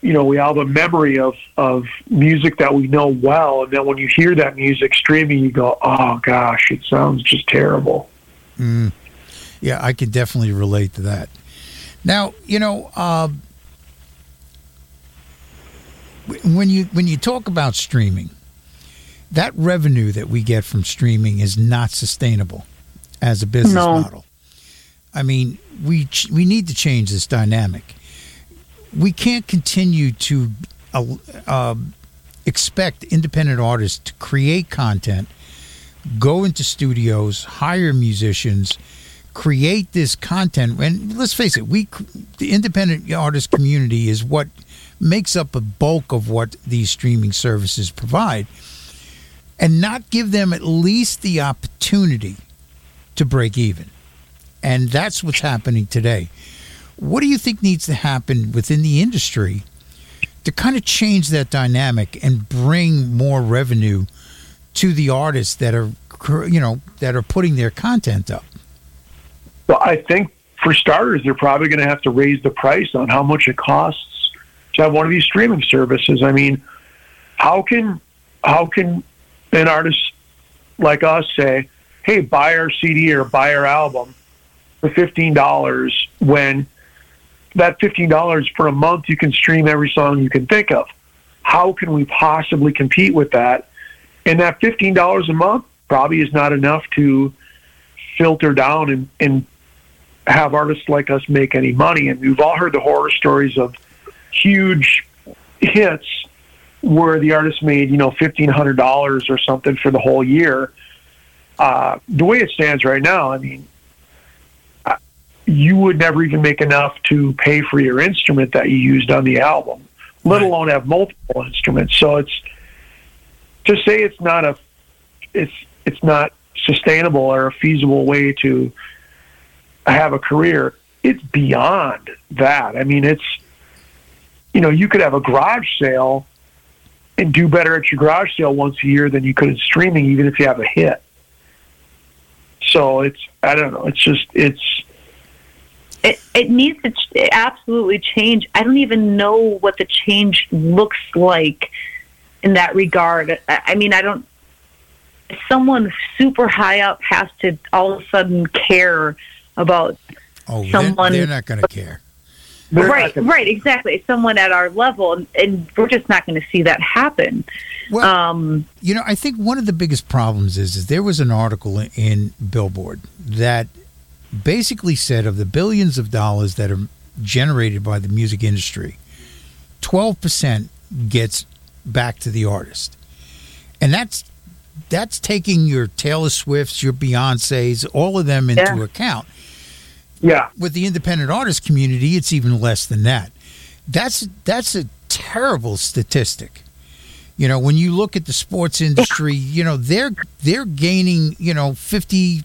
You know, we all have a memory of of music that we know well, and then when you hear that music streaming, you go, "Oh gosh, it sounds just terrible." Mm. Yeah, I can definitely relate to that. Now, you know, uh, when you when you talk about streaming, that revenue that we get from streaming is not sustainable as a business No. model. I mean, we ch- we need to change this dynamic. We can't continue to uh, uh, expect independent artists to create content, go into studios, hire musicians, create this content. And let's face it, we the independent artist community is what makes up a bulk of what these streaming services provide, and not give them at least the opportunity to break even. And that's what's happening today. What do you think needs to happen within the industry to kind of change that dynamic and bring more revenue to the artists that are, you know, that are putting their content up? Well, I think for starters, they're probably going to have to raise the price on how much it costs to have one of these streaming services. I mean, how can how can an artists like us say, "Hey, buy our CD or buy our album for fifteen dollars," when that fifteen dollars for a month you can stream every song you can think of? How can we possibly compete with that? And that fifteen dollars a month probably is not enough to filter down and, and have artists like us make any money. And we've all heard the horror stories of huge hits where the artist made, you know, fifteen hundred dollars or something for the whole year. Uh, the way it stands right now, I mean, uh, you would never even make enough to pay for your instrument that you used on the album, let Right. alone have multiple instruments. So it's to say it's not a, it's it's not sustainable or a feasible way to have a career. It's beyond that. I mean, it's you know, you could have a garage sale and do better at your garage sale once a year than you could in streaming, even if you have a hit. So it's I don't know. It's just it's It, it needs to ch- absolutely change. I don't even know what the change looks like in that regard. I, I mean, I don't. Someone super high up has to all of a sudden care about Oh, they're- Someone- they're, not going to care. They're right, gonna- right, exactly. Someone at our level, and, and we're just not going to see that happen. Well, Um, you know, I think one of the biggest problems is, is there was an article in- in Billboard that basically said of the billions of dollars that are generated by the music industry, 12% gets back to the artist. And that's that's taking your Taylor Swifts, your Beyoncés, all of them into Yeah. account. Yeah, With the independent artist community, it's even less than that. That's that's a terrible statistic. You know, when you look at the sports industry, you know, they're they're gaining, you know, 50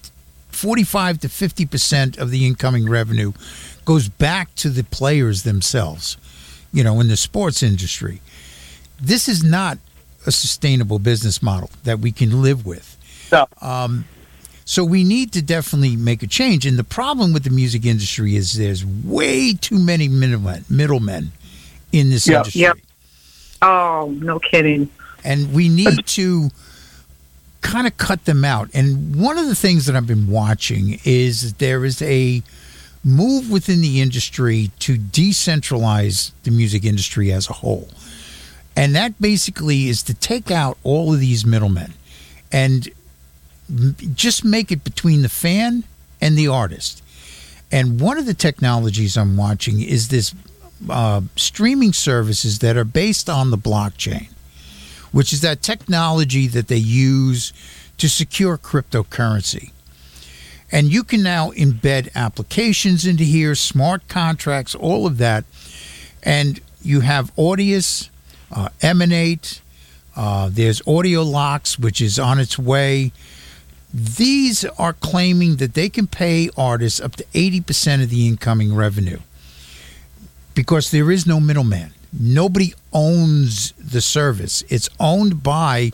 45 to 50% of the incoming revenue goes back to the players themselves. You know, in the sports industry. This is not a sustainable business model that we can live with. No. Um, so we need to definitely make a change. And the problem with the music industry is there's way too many middlemen, middlemen in this Yep. industry. Yep. Oh, no kidding. and we need to kind of cut them out. And one of the things that I've been watching is there is a move within the industry to decentralize the music industry as a whole. And that basically is to take out all of these middlemen and m- just make it between the fan and the artist. And one of the technologies I'm watching is this uh, streaming services that are based on the blockchain which is that technology that they use to secure cryptocurrency. And you can now embed applications into here, smart contracts, all of that. And you have Audius, uh, Emanate, uh, there's Audio Locks, which is on its way. These are claiming that they can pay artists up to 80% of the incoming revenue because there is no middleman. Nobody owns the service. It's owned by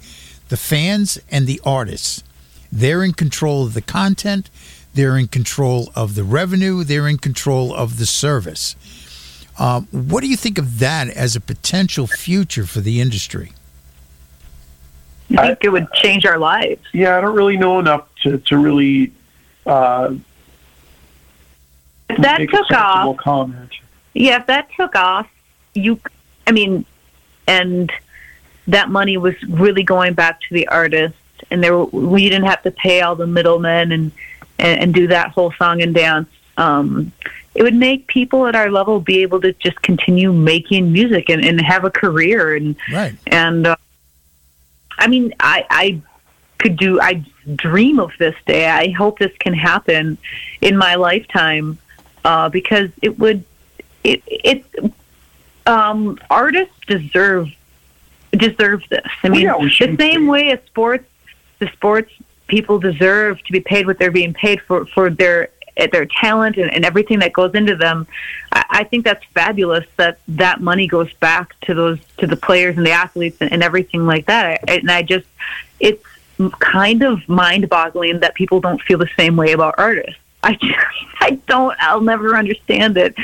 the fans and the artists. They're in control of the content, they're in control of the revenue, they're in control of the service. Um, what do you think of that as a potential future for the industry? I think it would change our lives. Yeah, I don't really know enough to, to really uh, If that make took sensible off, comment. yeah, if that took off, you, I mean, and that money was really going back to the artist, and there were, we didn't have to pay all the middlemen and and, and do that whole song and dance. Um, it would make people at our level be able to just continue making music and, and have a career and Right. and uh, I mean, I, I could do. I dream of this day. I hope this can happen in my lifetime uh, because it would. It it um, artists deserve deserve this. I mean, yeah, the same way as sports, the sports people deserve to be paid what they're being paid for for their their talent and, and everything that goes into them. I, I think that's fabulous that that money goes back to those to the players and the athletes and, and everything like that. And I just it's kind of mind-boggling that people don't feel the same way about artists. I just, I don't. I'll never understand it.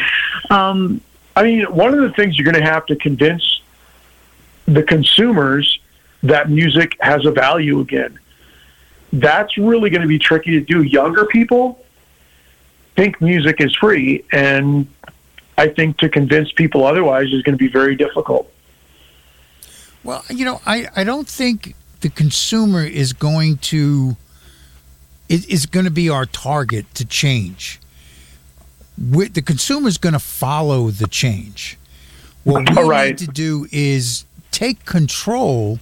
Um, I mean, one of the things you're going to have to convince the consumers that music has a value again. That's really going to be tricky to do. Younger people think music is free, and I think to convince people otherwise is going to be very difficult. Well, you know, I, I don't think the consumer is going to is, is going to be our target to change. we the consumer is going to follow the change. What we right. need to do is take control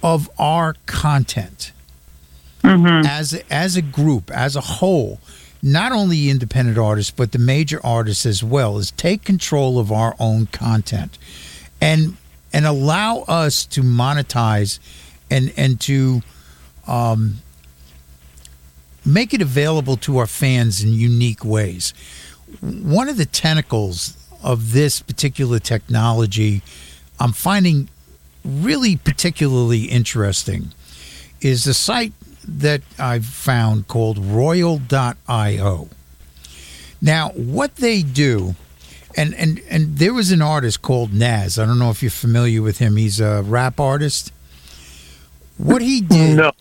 of our content mm-hmm. as as a group, as a whole. Not only independent artists, but the major artists as well. Is take control of our own content, and and allow us to monetize, and and to um, make it available to our fans in unique ways. One of the tentacles of this particular technology I'm finding really particularly interesting is the site that I've found called royal.io. Now, what they do, and, and, and there was an artist called Nas. I don't know if you're familiar with him. He's a rap artist. What he did No.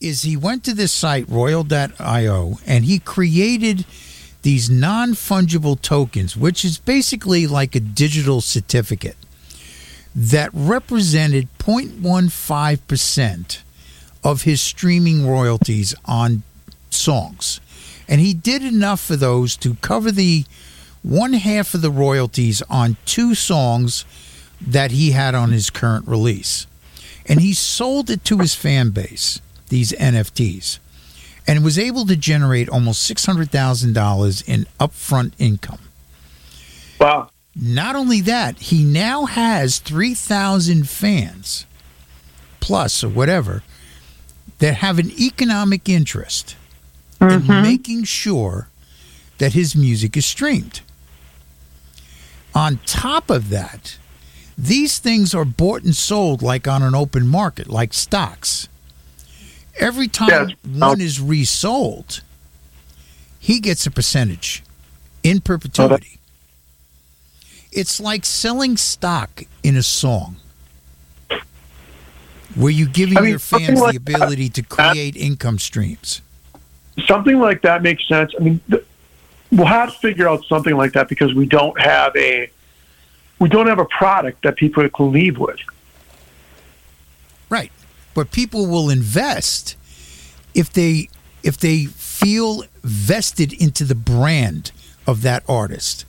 is he went to this site, royal.io, and he created these non fungible tokens, which is basically like a digital certificate that represented 0.15% of his streaming royalties on songs. And he did enough for those to cover the one half of the royalties on two songs that he had on his current release. And he sold it to his fan base, these NFTs, and was able to generate almost $600,000 in upfront income. Wow. Not only that, he now has 3,000 fans plus or whatever that have an economic interest in mm-hmm. making sure that his music is streamed. On top of that, these things are bought and sold like on an open market, like stocks. Every time Yes. one is resold, he gets a percentage in perpetuity. It's like selling stock in a song. Where you giving I mean, your fans like the ability to create income streams. something like that makes sense. I mean, th- we'll have to figure out something like that because we don't have a we don't have a product that people can leave with. Right. But people will invest if they if they feel vested into the brand of that artist.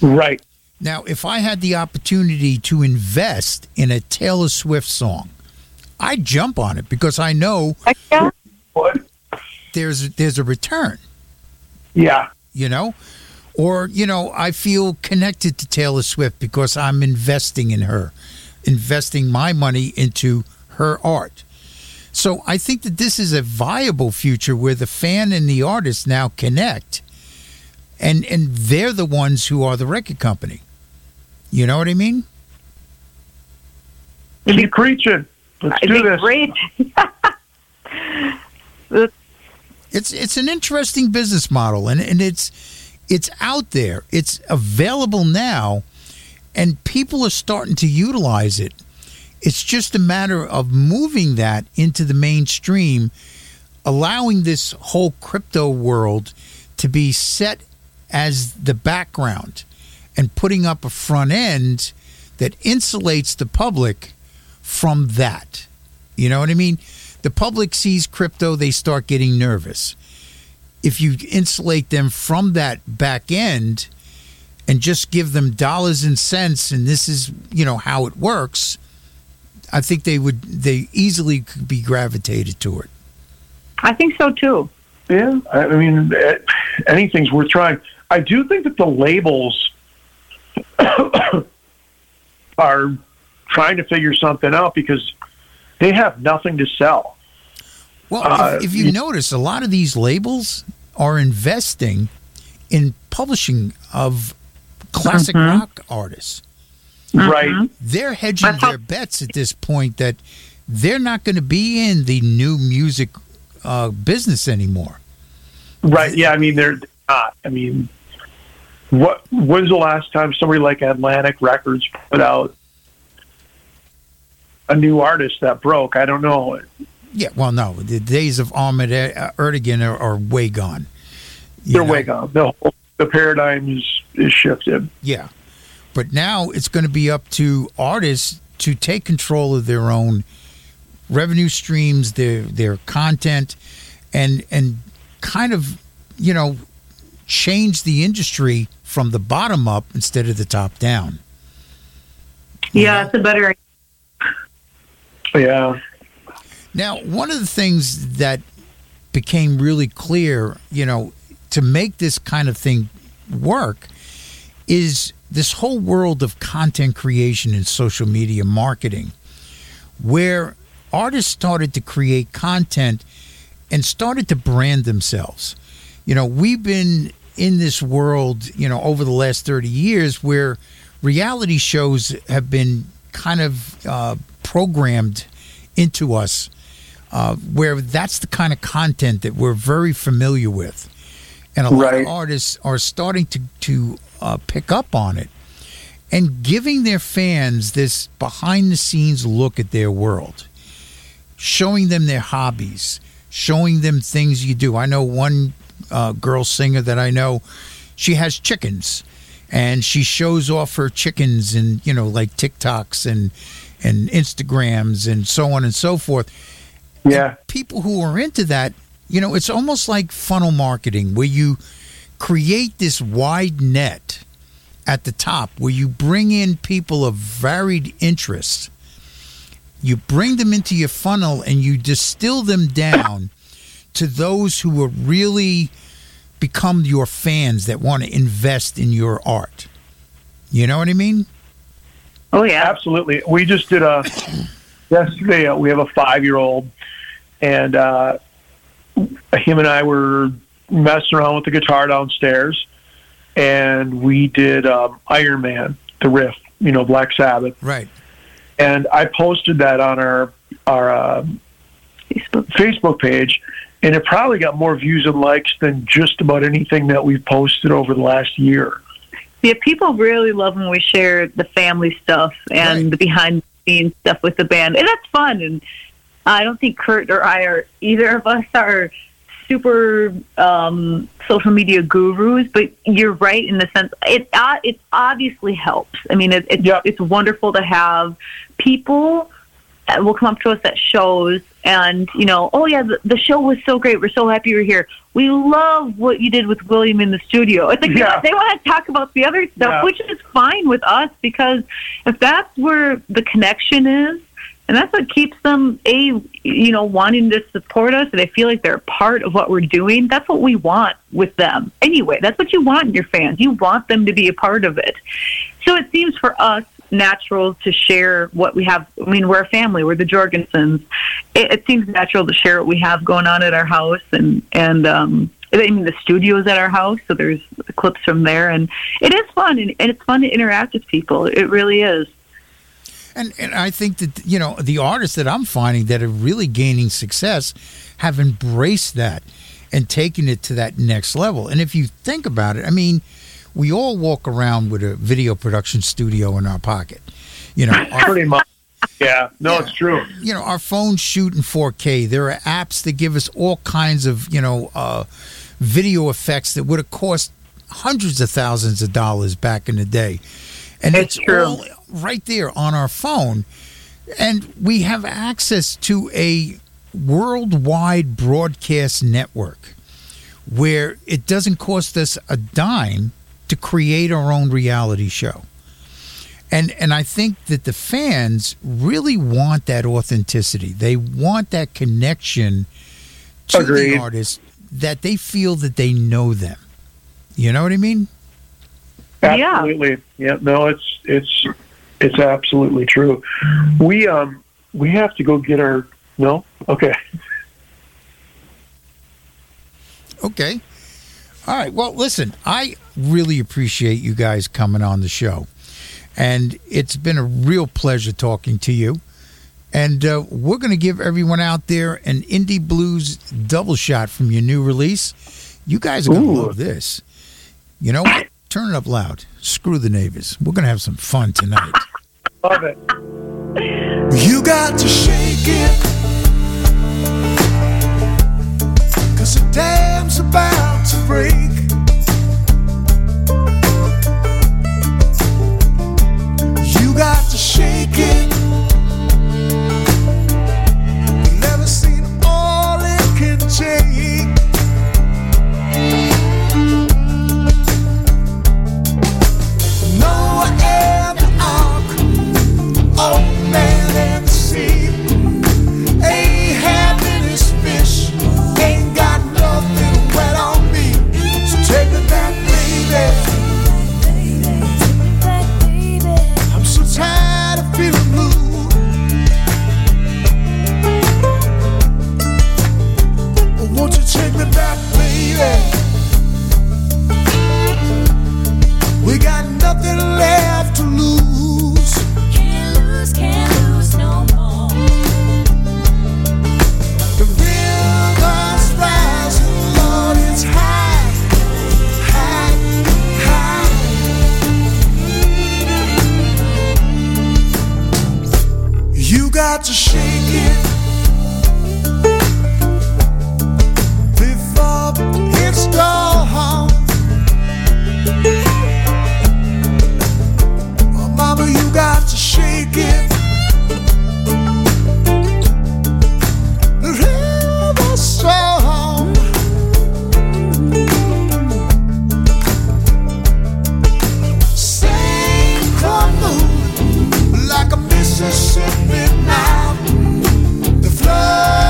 Right. Now, if I had the opportunity to invest in a Taylor Swift song, I'd jump on it because I know What? there's there's a return, Yeah. you know? Or, you know, I feel connected to Taylor Swift because I'm investing in her, investing my money into her art. So I think that this is a viable future where the fan and the artist now connect and and they're the ones who are the record company. You know what I mean? Keep preaching. Let's I do think this. great. It's it's an interesting business model and, and it's it's out there. It's available now and people are starting to utilize it. It's just a matter of moving that into the mainstream, allowing this whole crypto world to be set as the background and putting up a front end that insulates the public from that. You know what I mean? The public sees crypto, they start getting nervous. If you insulate them from that back end and just give them dollars and cents and this is, you know, how it works, I think they would they easily could be gravitated to it. I think so too. Yeah. I I mean, eh, anything's worth trying. I do think that the labels are trying to figure something out because they have nothing to sell. Well, Uh, if, if you notice, a lot of these labels are investing in publishing of classic rock artists. Right. They're hedging their bets at this point that they're not going to be in the new music uh, business anymore. Right. Yeah. I mean, they're not. I mean, what? When's the last time somebody like Atlantic Records put out a new artist that broke? I don't know. Yeah, well, no, the days of Ahmet Ertegun are, are way gone. You They're know? way gone. The whole, the paradigm is is shifted. Yeah. But now it's going to be up to artists to take control of their own revenue streams, their their content and and kind of, you know, change the industry from the bottom up instead of the top down. Yeah, it's a better. Yeah. Now, one of the things that became really clear, you know, to make this kind of thing work is this whole world of content creation and social media marketing, where artists started to create content and started to brand themselves. You know, we've been in this world, you know, over the last 30 years where reality shows have been kind of uh, programmed into us, uh, where that's the kind of content that we're very familiar with. And a lot of artists are starting to, to uh, pick up on it and giving their fans this behind the scenes look at their world, showing them their hobbies, showing them things you do. I know one uh, girl singer that I know, she has chickens and she shows off her chickens and, you know, like TikToks and, and Instagrams and so on and so forth. Yeah. People who are into that, you know, it's almost like funnel marketing where you create this wide net at the top where you bring in people of varied interests. You bring them into your funnel and you distill them down to those who are really become your fans that want to invest in your art. You know what I mean? Oh yeah. Absolutely. We just did a yesterday. Uh, we have a five year old, and uh, him and I were messing around with the guitar downstairs, and we did um, Iron Man, the riff. You know, Black Sabbath, Right. and I posted that on our our uh, Facebook. Facebook page, and it probably got more views and likes than just about anything that we've posted over the last year. Yeah, people really love when we share the family stuff and the behind the scenes stuff with the band, and that's fun. And I don't think Kurt or I are either of us are super um, social media gurus, but you're right in the sense it uh, it obviously helps. I mean, it, it's it's wonderful to have people that will come up to us at shows and you know, oh yeah, the, the show was so great. We're so happy you're here. We love what you did with William in the studio. It's like Yeah. they want to talk about the other stuff, Yeah. which is fine with us because if that's where the connection is, and that's what keeps them a you know wanting to support us, and they feel like they're a part of what we're doing. That's what we want with them. Anyway, that's what you want in your fans. You want them to be a part of it. So it seems for us natural to share what we have. I mean, we're a family. We're the Jorgensens. It, it seems natural to share what we have going on at our house, and and um, I mean the studio's at our house, so there's clips from there, and it is fun, and, and it's fun to interact with people. It really is. And and I think that you know the artists that I'm finding that are really gaining success have embraced that and taken it to that next level. And if you think about it, I mean, we all walk around with a video production studio in our pocket. You know, our, Pretty much. Yeah. No, it's true. you know, our phones shoot in 4K. There are apps that give us all kinds of you know uh, video effects that would have cost hundreds of thousands of dollars back in the day. And It's it's, true. all right there on our phone. And we have access to a worldwide broadcast network where it doesn't cost us a dime to create our own reality show. And and I think that the fans really want that authenticity. They want that connection to Agreed. the artist that they feel that they know them. You know what I mean? Yeah. Absolutely. Yeah. No, it's it's it's absolutely true. We um we have to go get our no. Okay. Okay. All right. Well, listen, I really appreciate you guys coming on the show. And it's been a real pleasure talking to you. And uh, we're going to give everyone out there an Indie Blues double shot from your new release. You guys are going to love this. You know what? Turn it up loud. Screw the neighbors. We're going to have some fun tonight. Love it. You got to shake it. Cause the dam's about You got to shake it. Never seen all it can take. Ark, old oh. Got to shake it before. Oh, mama, you got to shake it. possession now. The flood.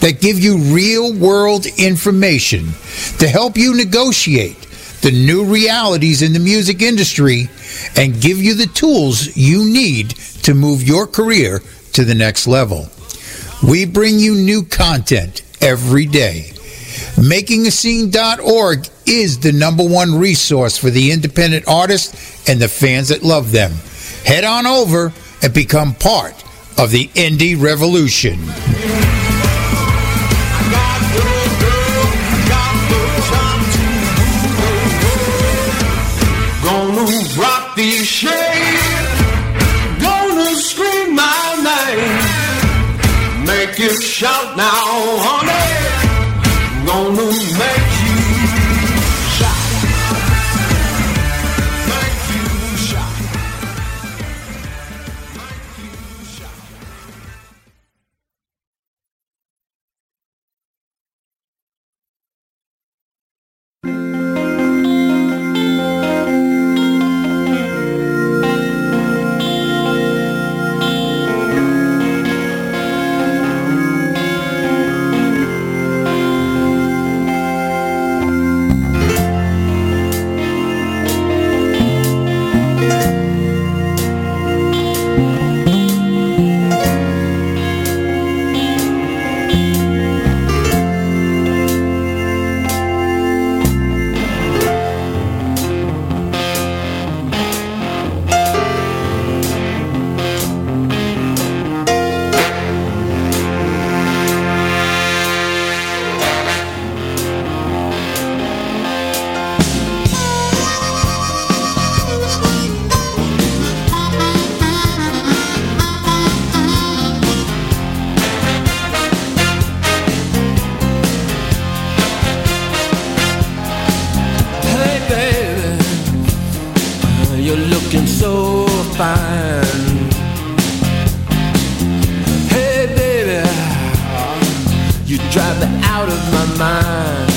that give you real world information to help you negotiate the new realities in the music industry and give you the tools you need to move your career to the next level. We bring you new content every day. MakingAScene.org is the number one resource for the independent artists and the fans that love them. Head on over and become part of the indie revolution. Gonna rock these shades. Gonna scream my name. Make you shout now, honey. Gonna make you drive me out of my mind.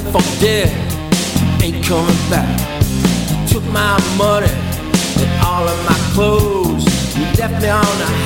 Me for dead, ain't coming back. Took my money and all of my clothes. You left me on the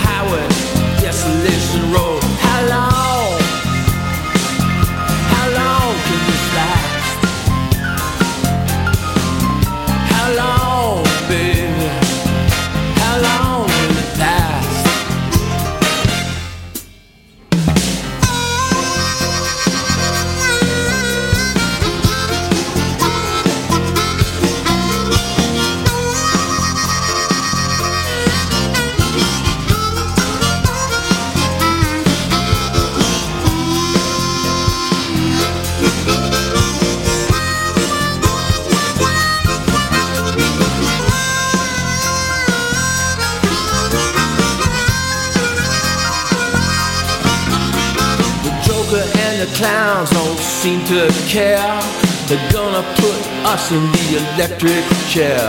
seem to care. They're gonna put us in the electric chair.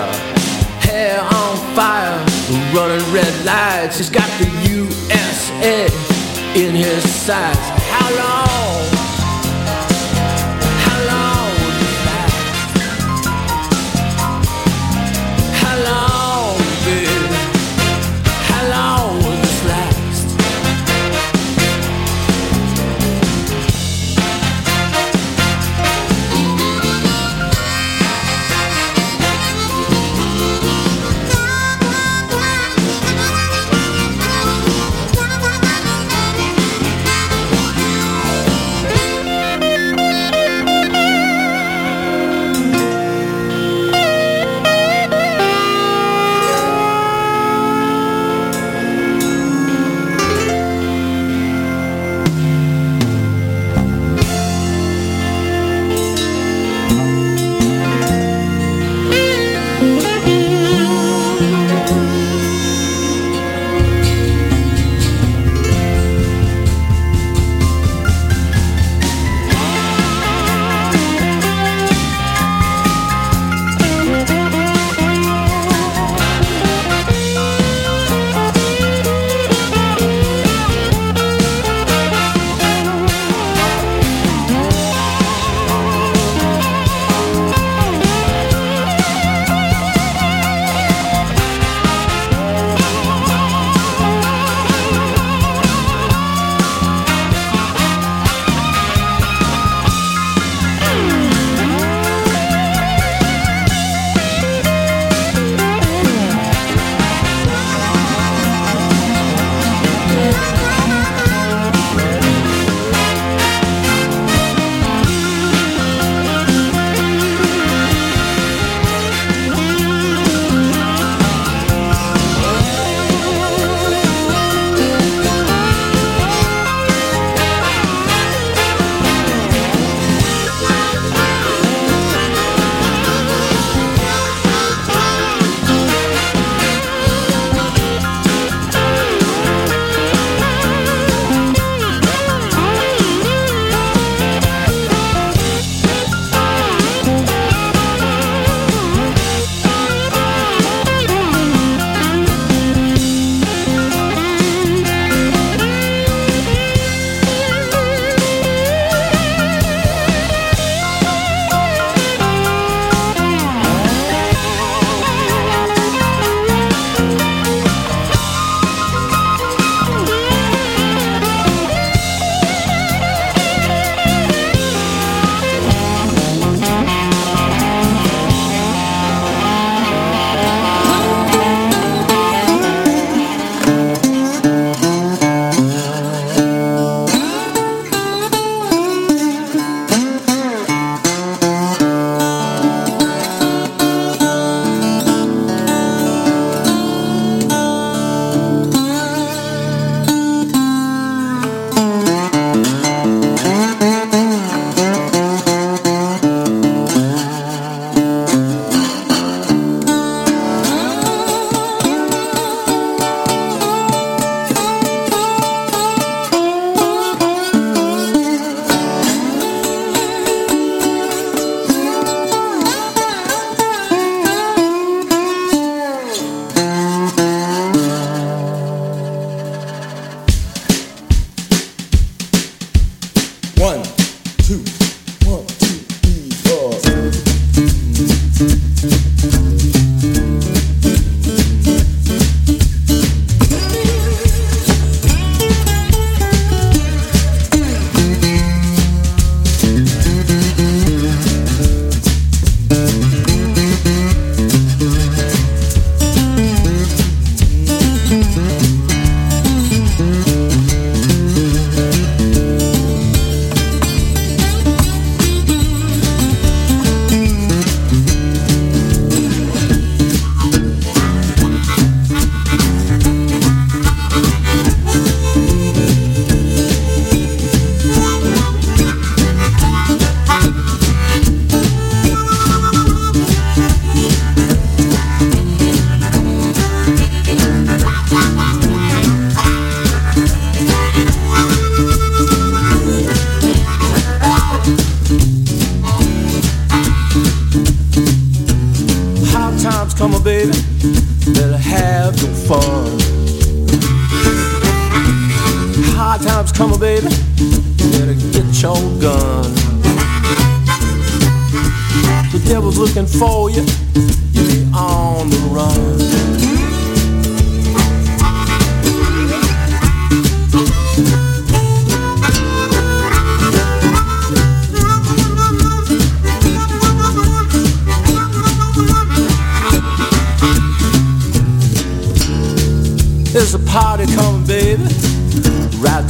Hair on fire, running red lights. He's got the USA in his sights. How long?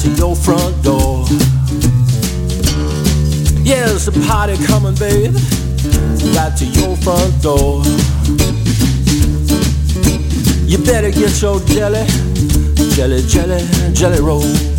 to your front door. Yeah, there's a party coming, babe, right to your front door. You better get your jelly, jelly, jelly, jelly roll.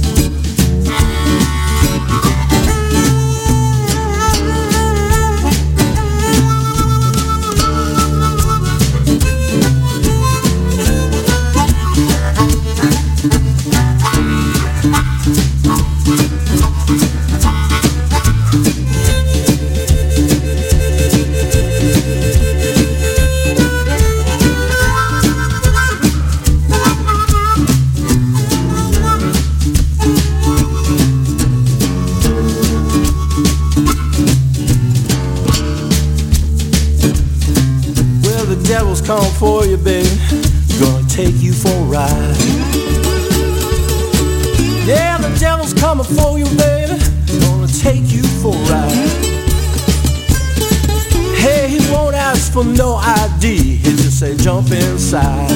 side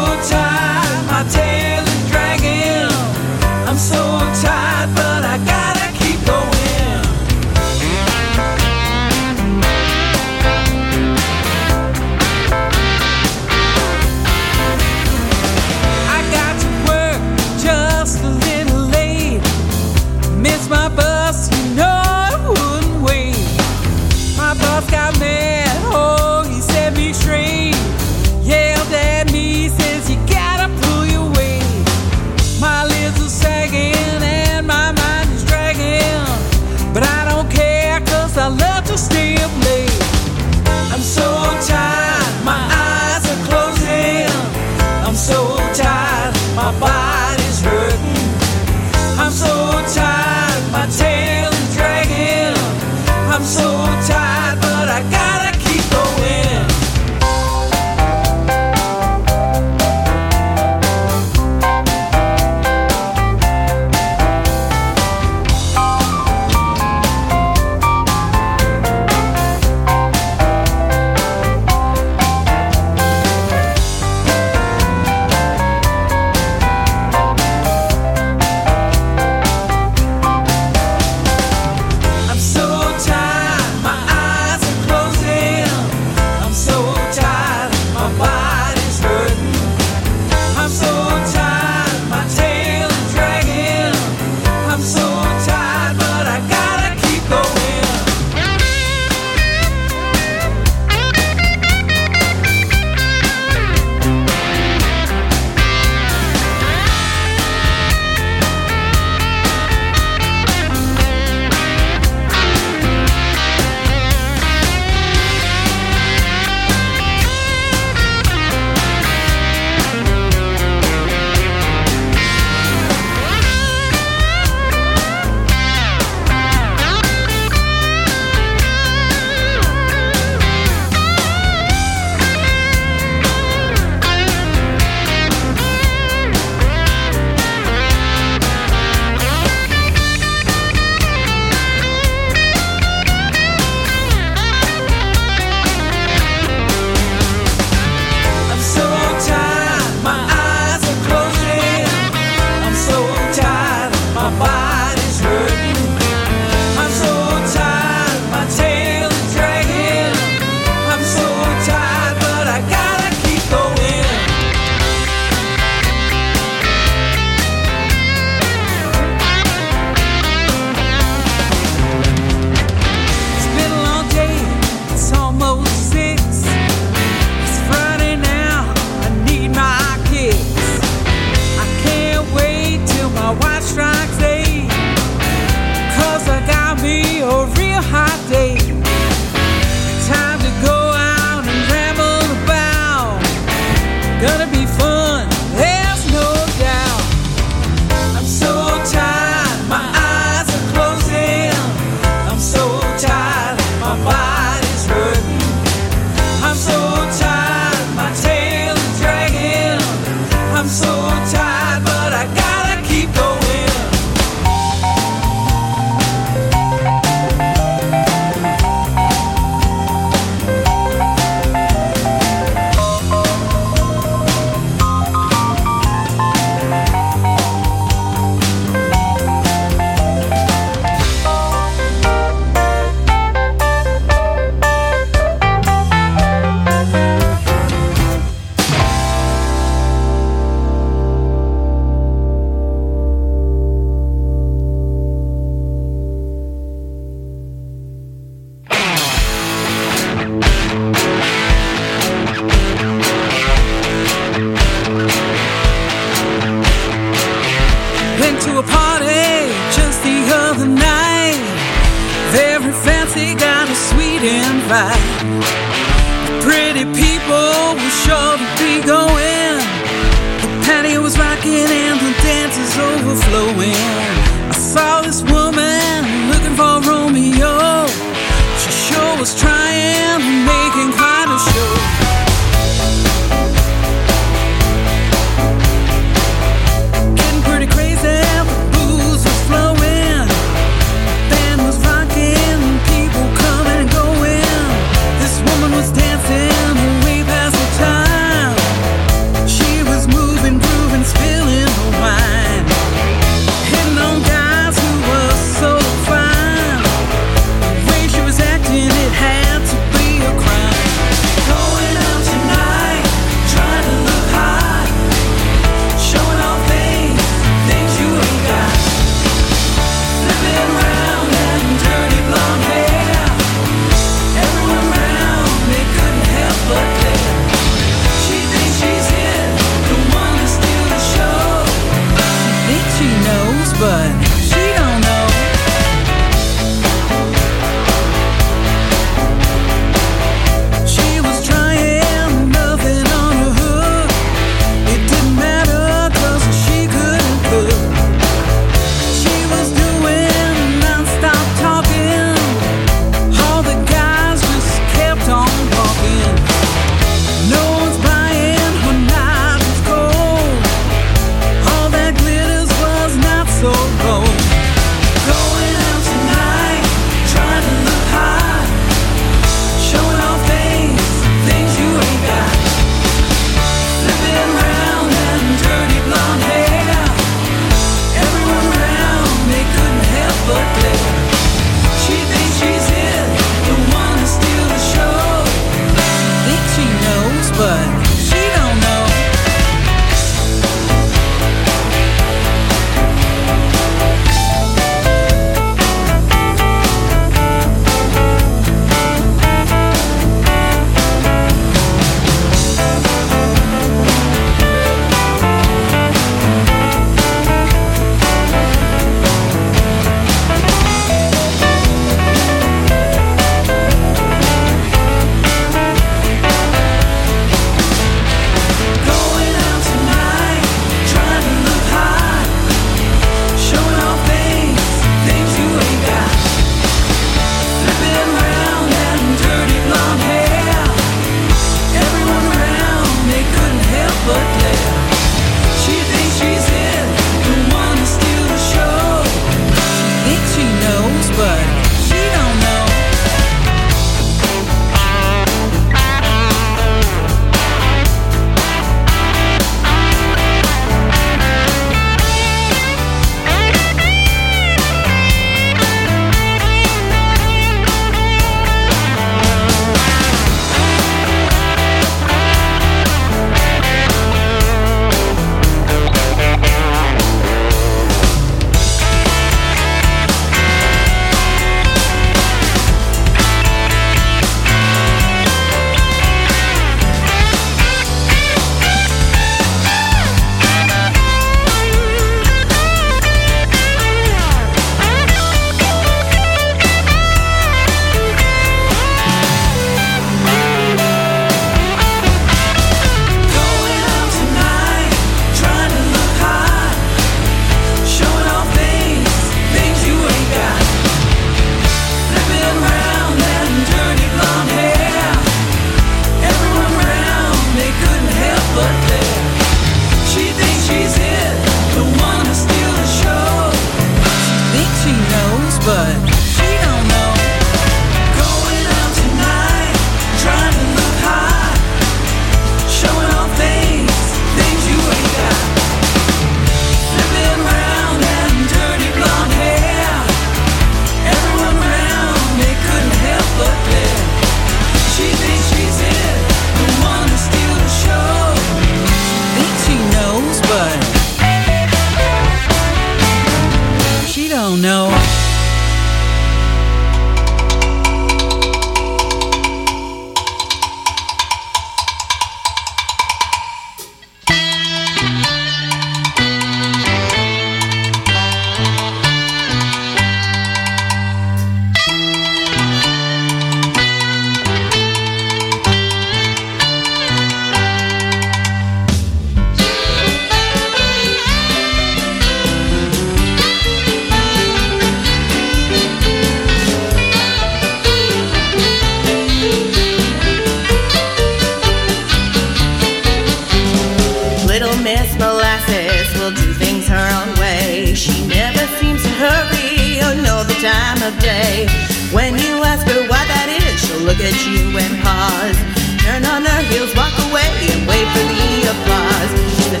day. When you ask her why that is, she'll look at you and pause. Turn on her heels, walk away, and wait for the applause. The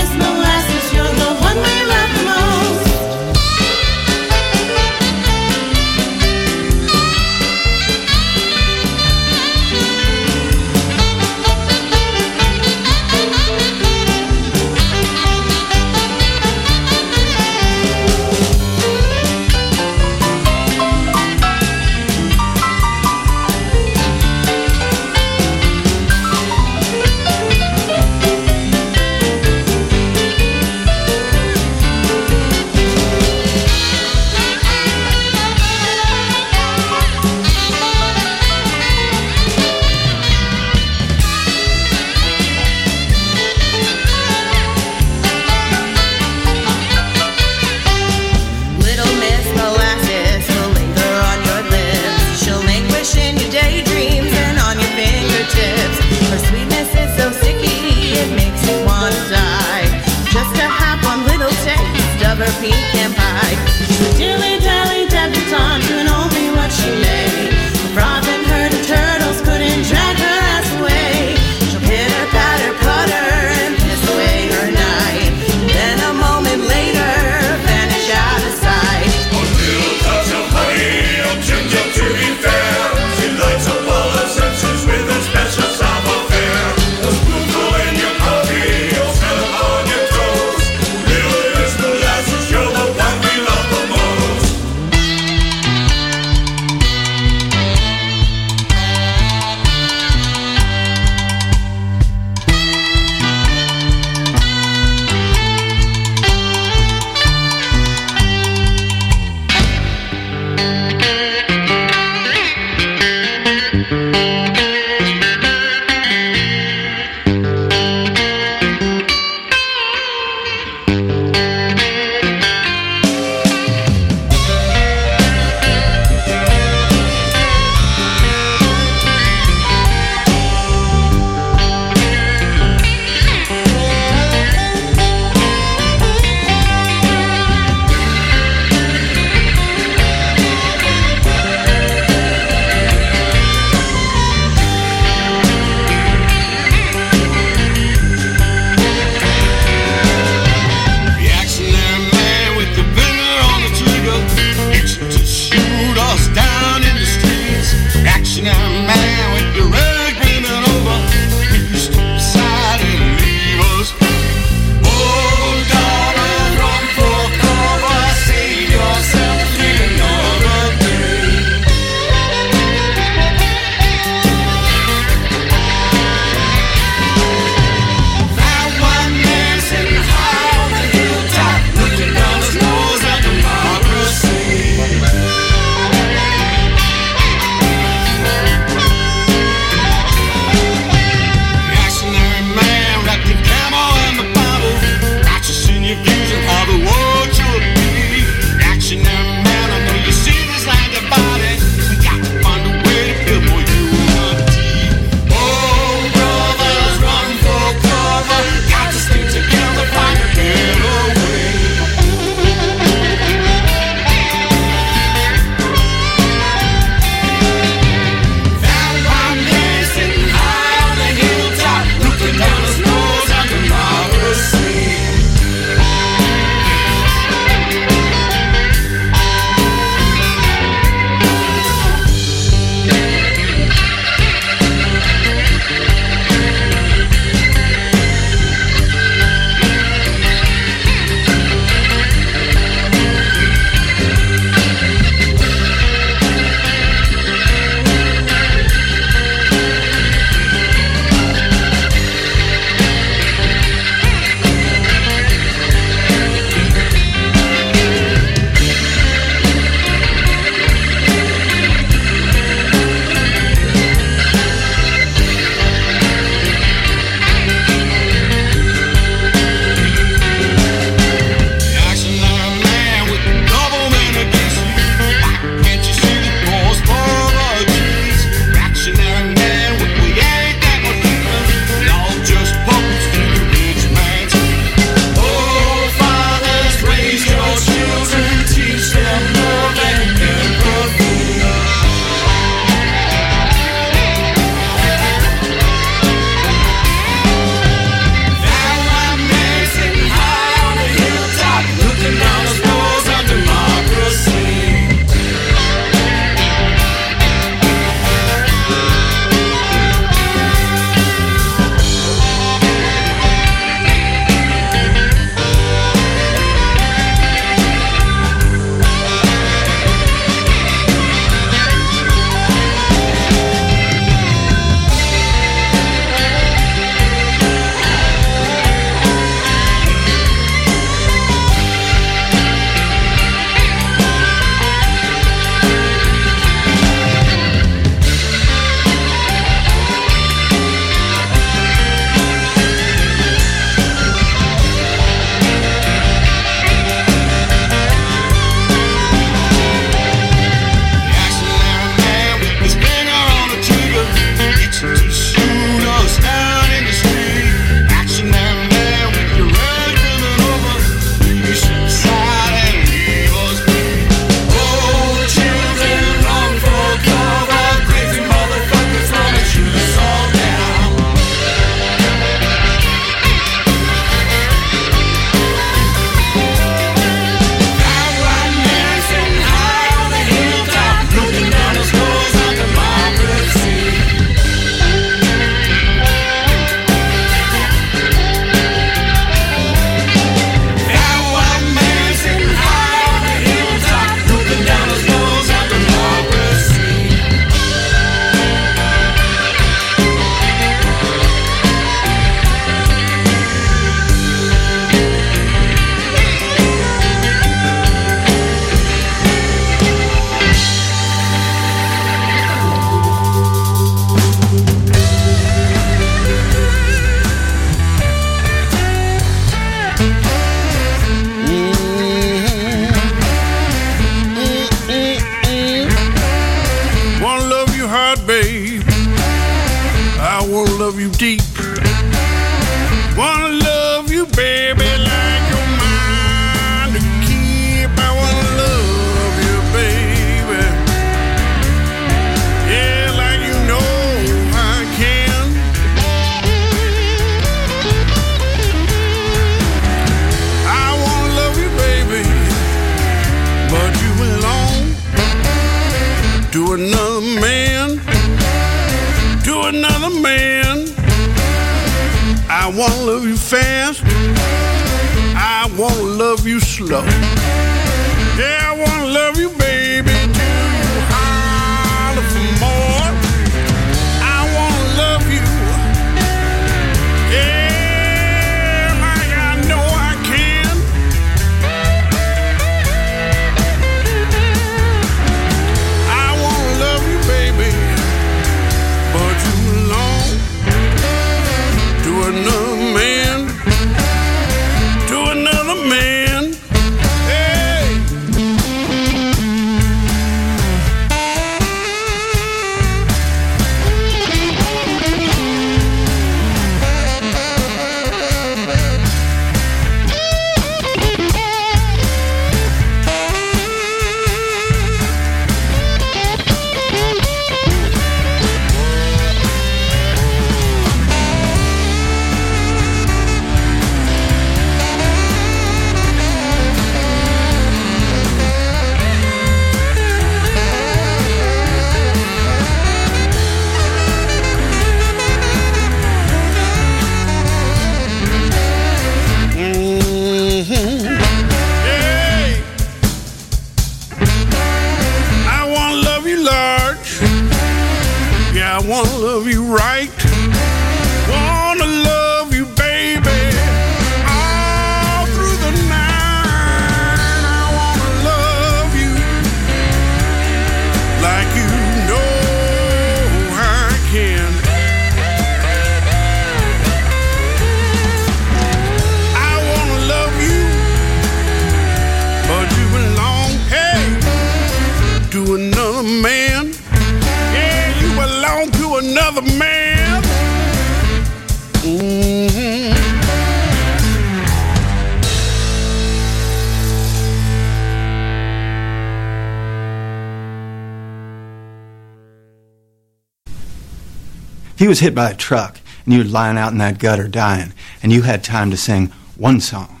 was hit by a truck and you were lying out in that gutter dying, and you had time to sing one song.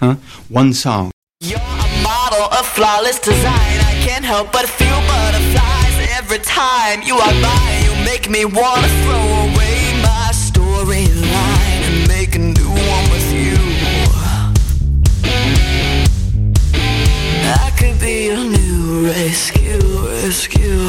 Huh? One song. You're a model of flawless design. I can't help but feel butterflies every time you are by. You make me wanna throw away my storyline and make a new one with you. I could be new rescue, rescue.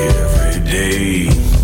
every day.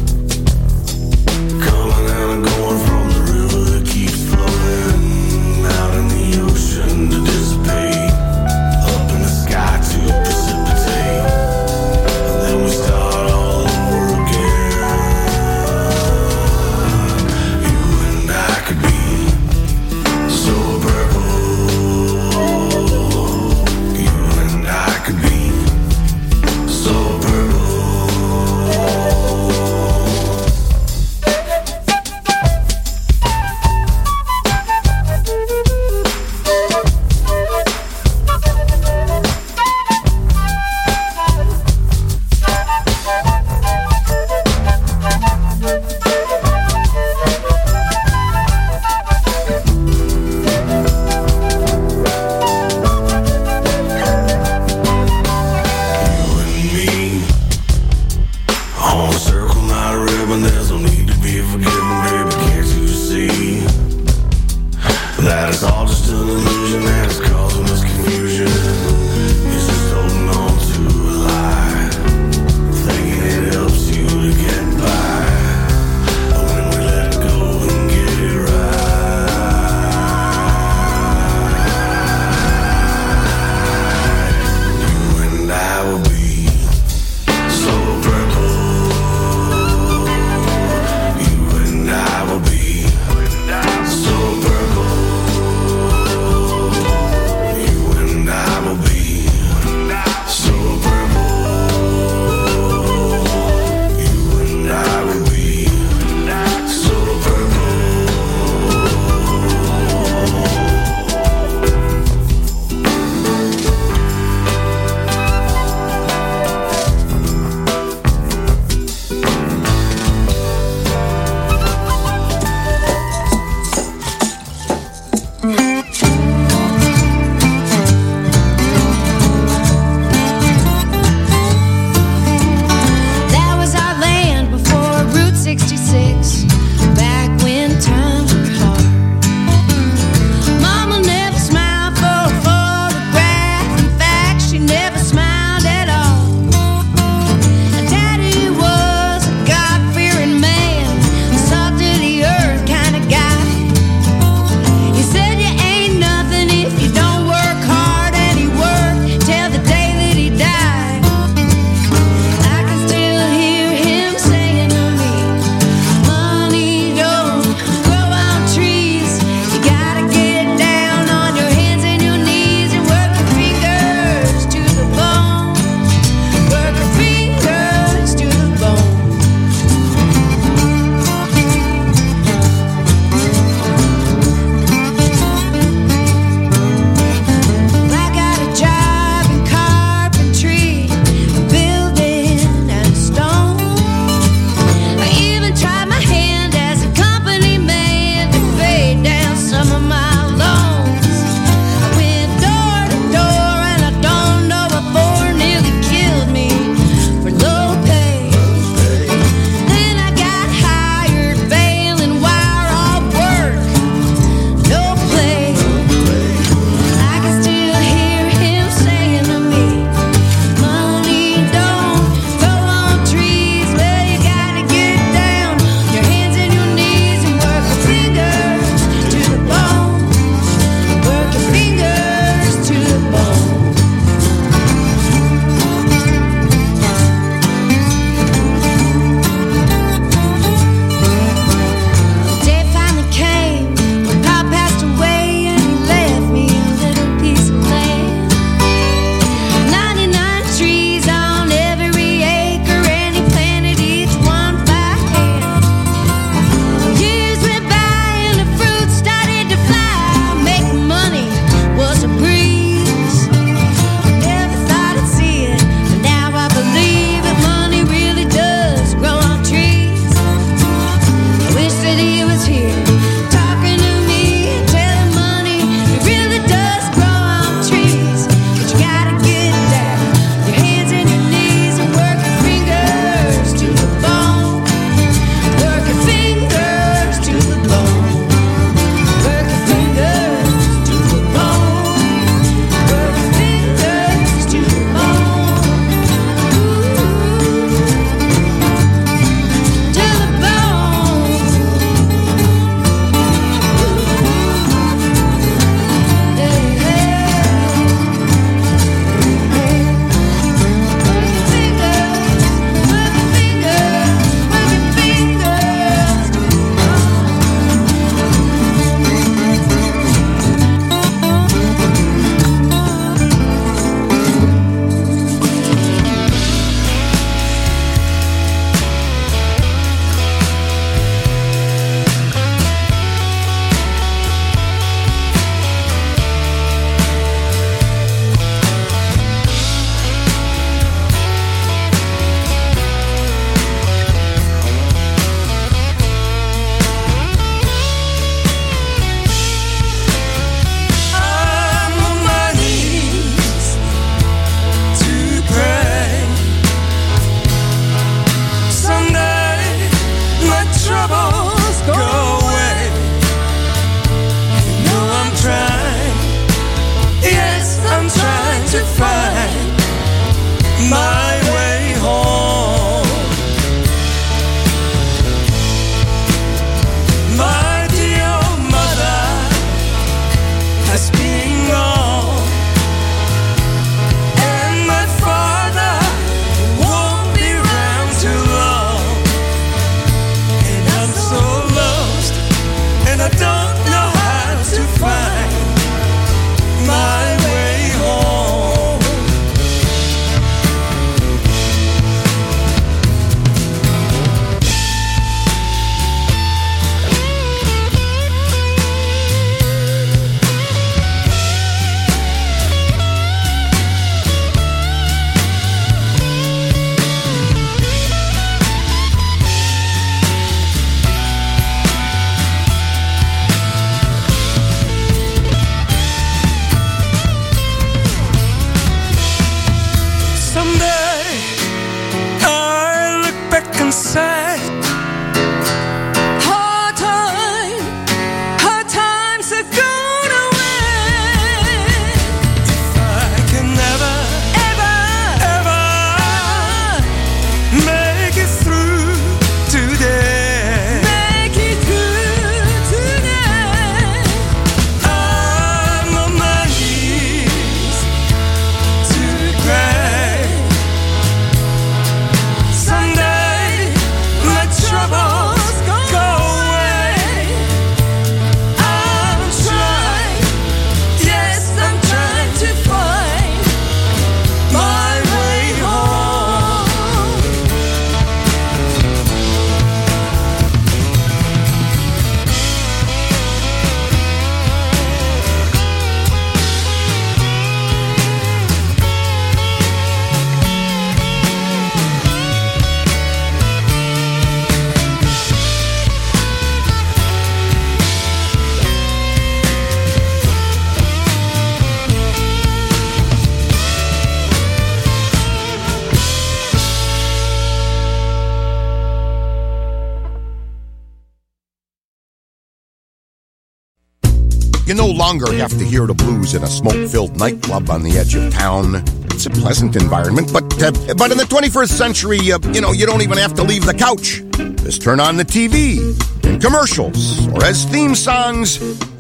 longer have to hear the blues in a smoke filled nightclub on the edge of town. It's a pleasant environment, but, uh, but in the 21st century, uh, you know, you don't even have to leave the couch. Just turn on the TV, in commercials, or as theme songs,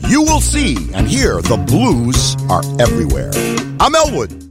you will see and hear the blues are everywhere. I'm Elwood.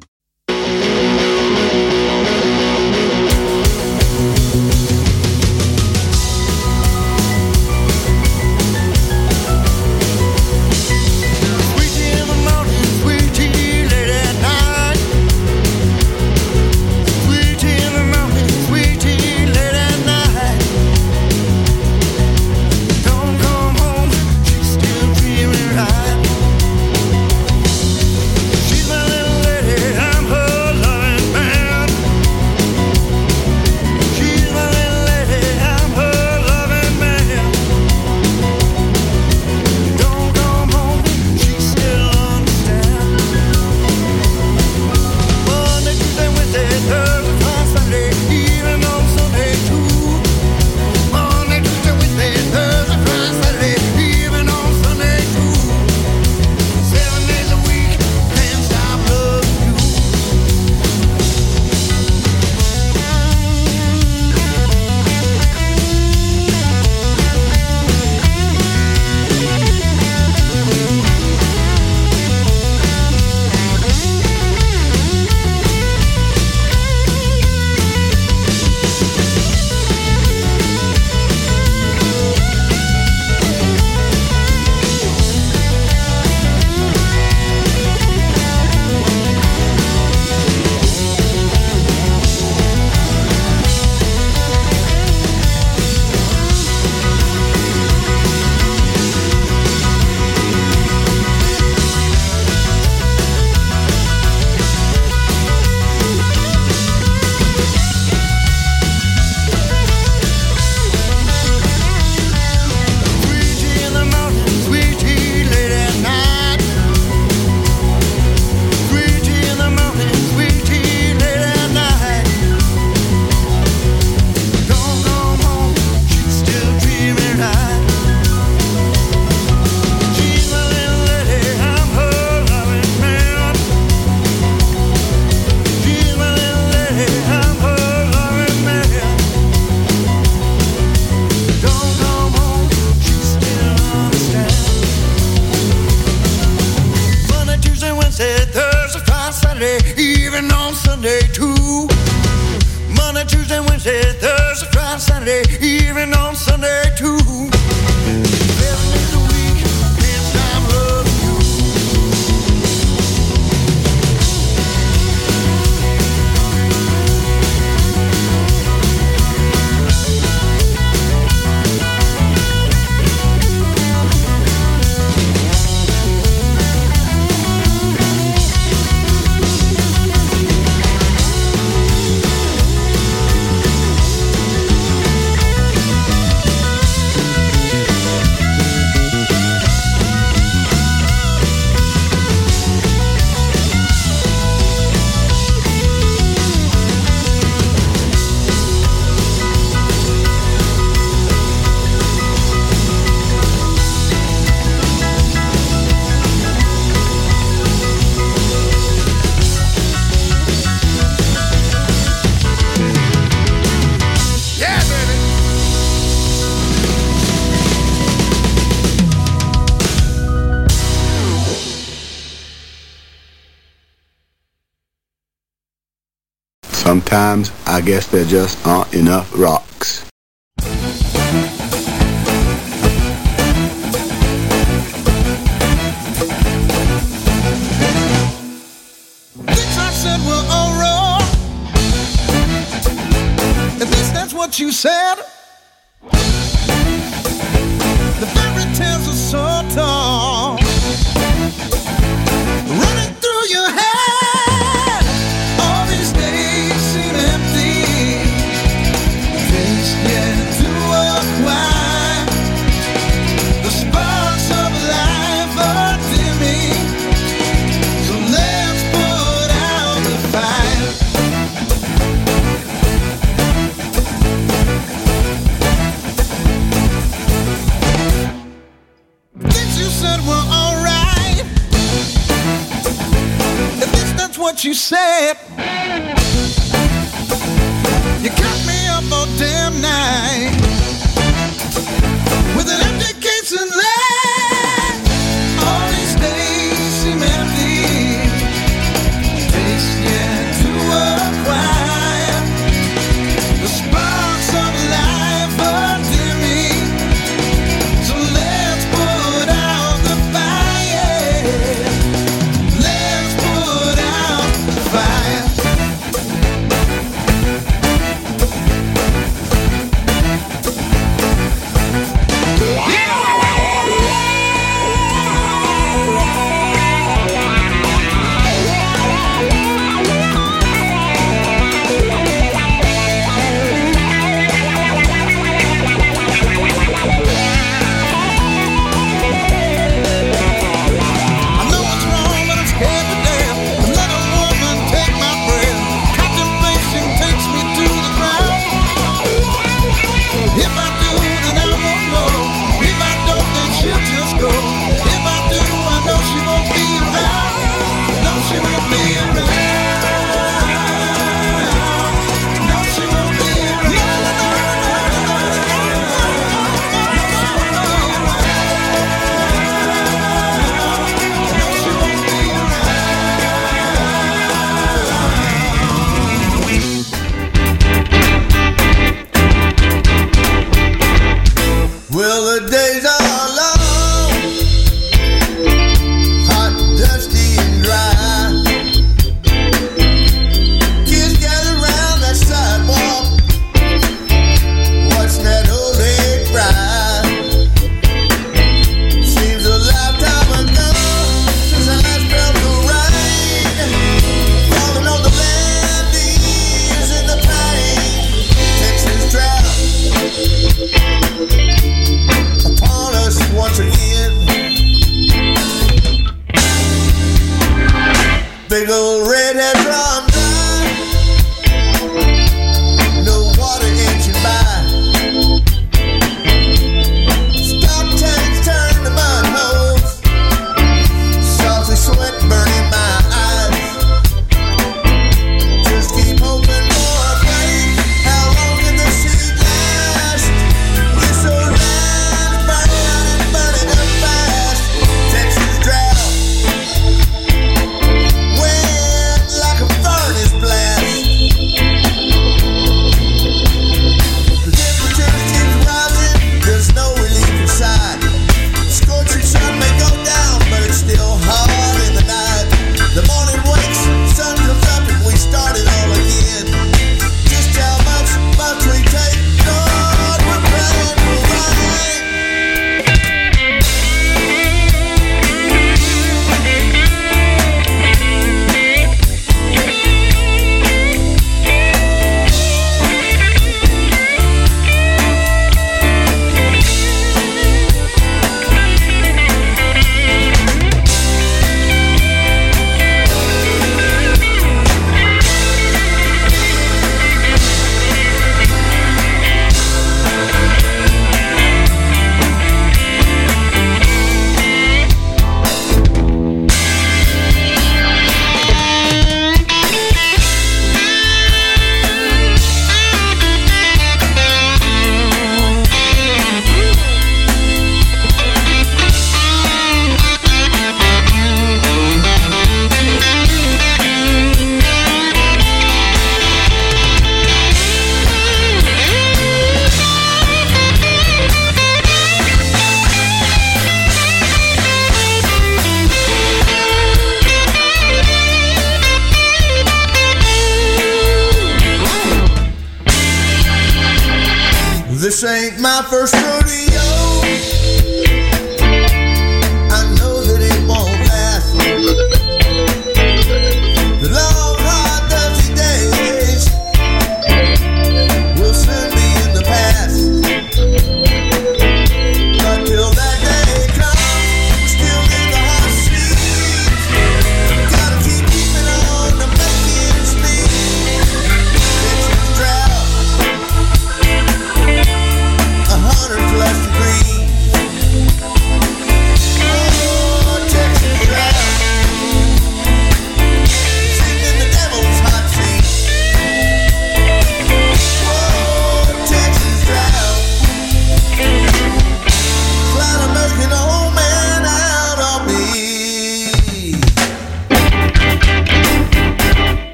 sometimes I guess there just aren't enough rocks.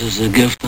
Justice a gift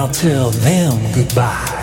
I'll tell them goodbye.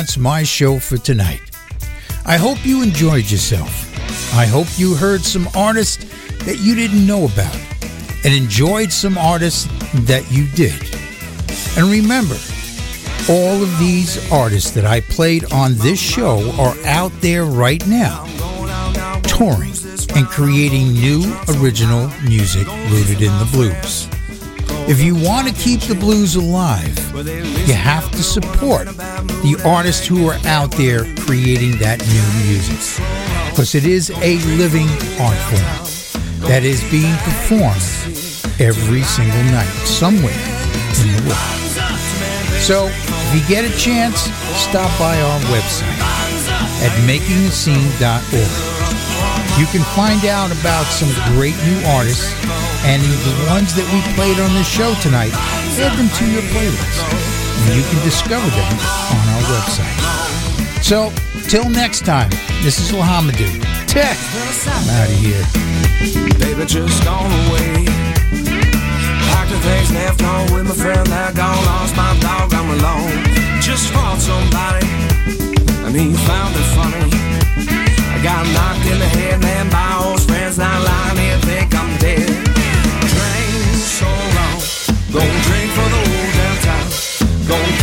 That's my show for tonight. I hope you enjoyed yourself. I hope you heard some artists that you didn't know about and enjoyed some artists that you did. And remember, all of these artists that I played on this show are out there right now, touring and creating new original music rooted in the blues. If you want to keep the blues alive, you have to support the artists who are out there creating that new music. Because it is a living art form that is being performed every single night somewhere in the world. So, if you get a chance, stop by our website at makingascene.org. You can find out about some great new artists and the ones that we played on the show tonight, add them to your playlist and you can discover them on our website. So, till next time, this is Lahamadu. Tech, I'm out of here. Baby, just gone away. Packed left home with my friend that gone. Lost my dog, I'm alone. Just somebody, and he found it funny. I got knocked in the head, man, by old friends. Now lying here, think I'm dead. Train so long, gonna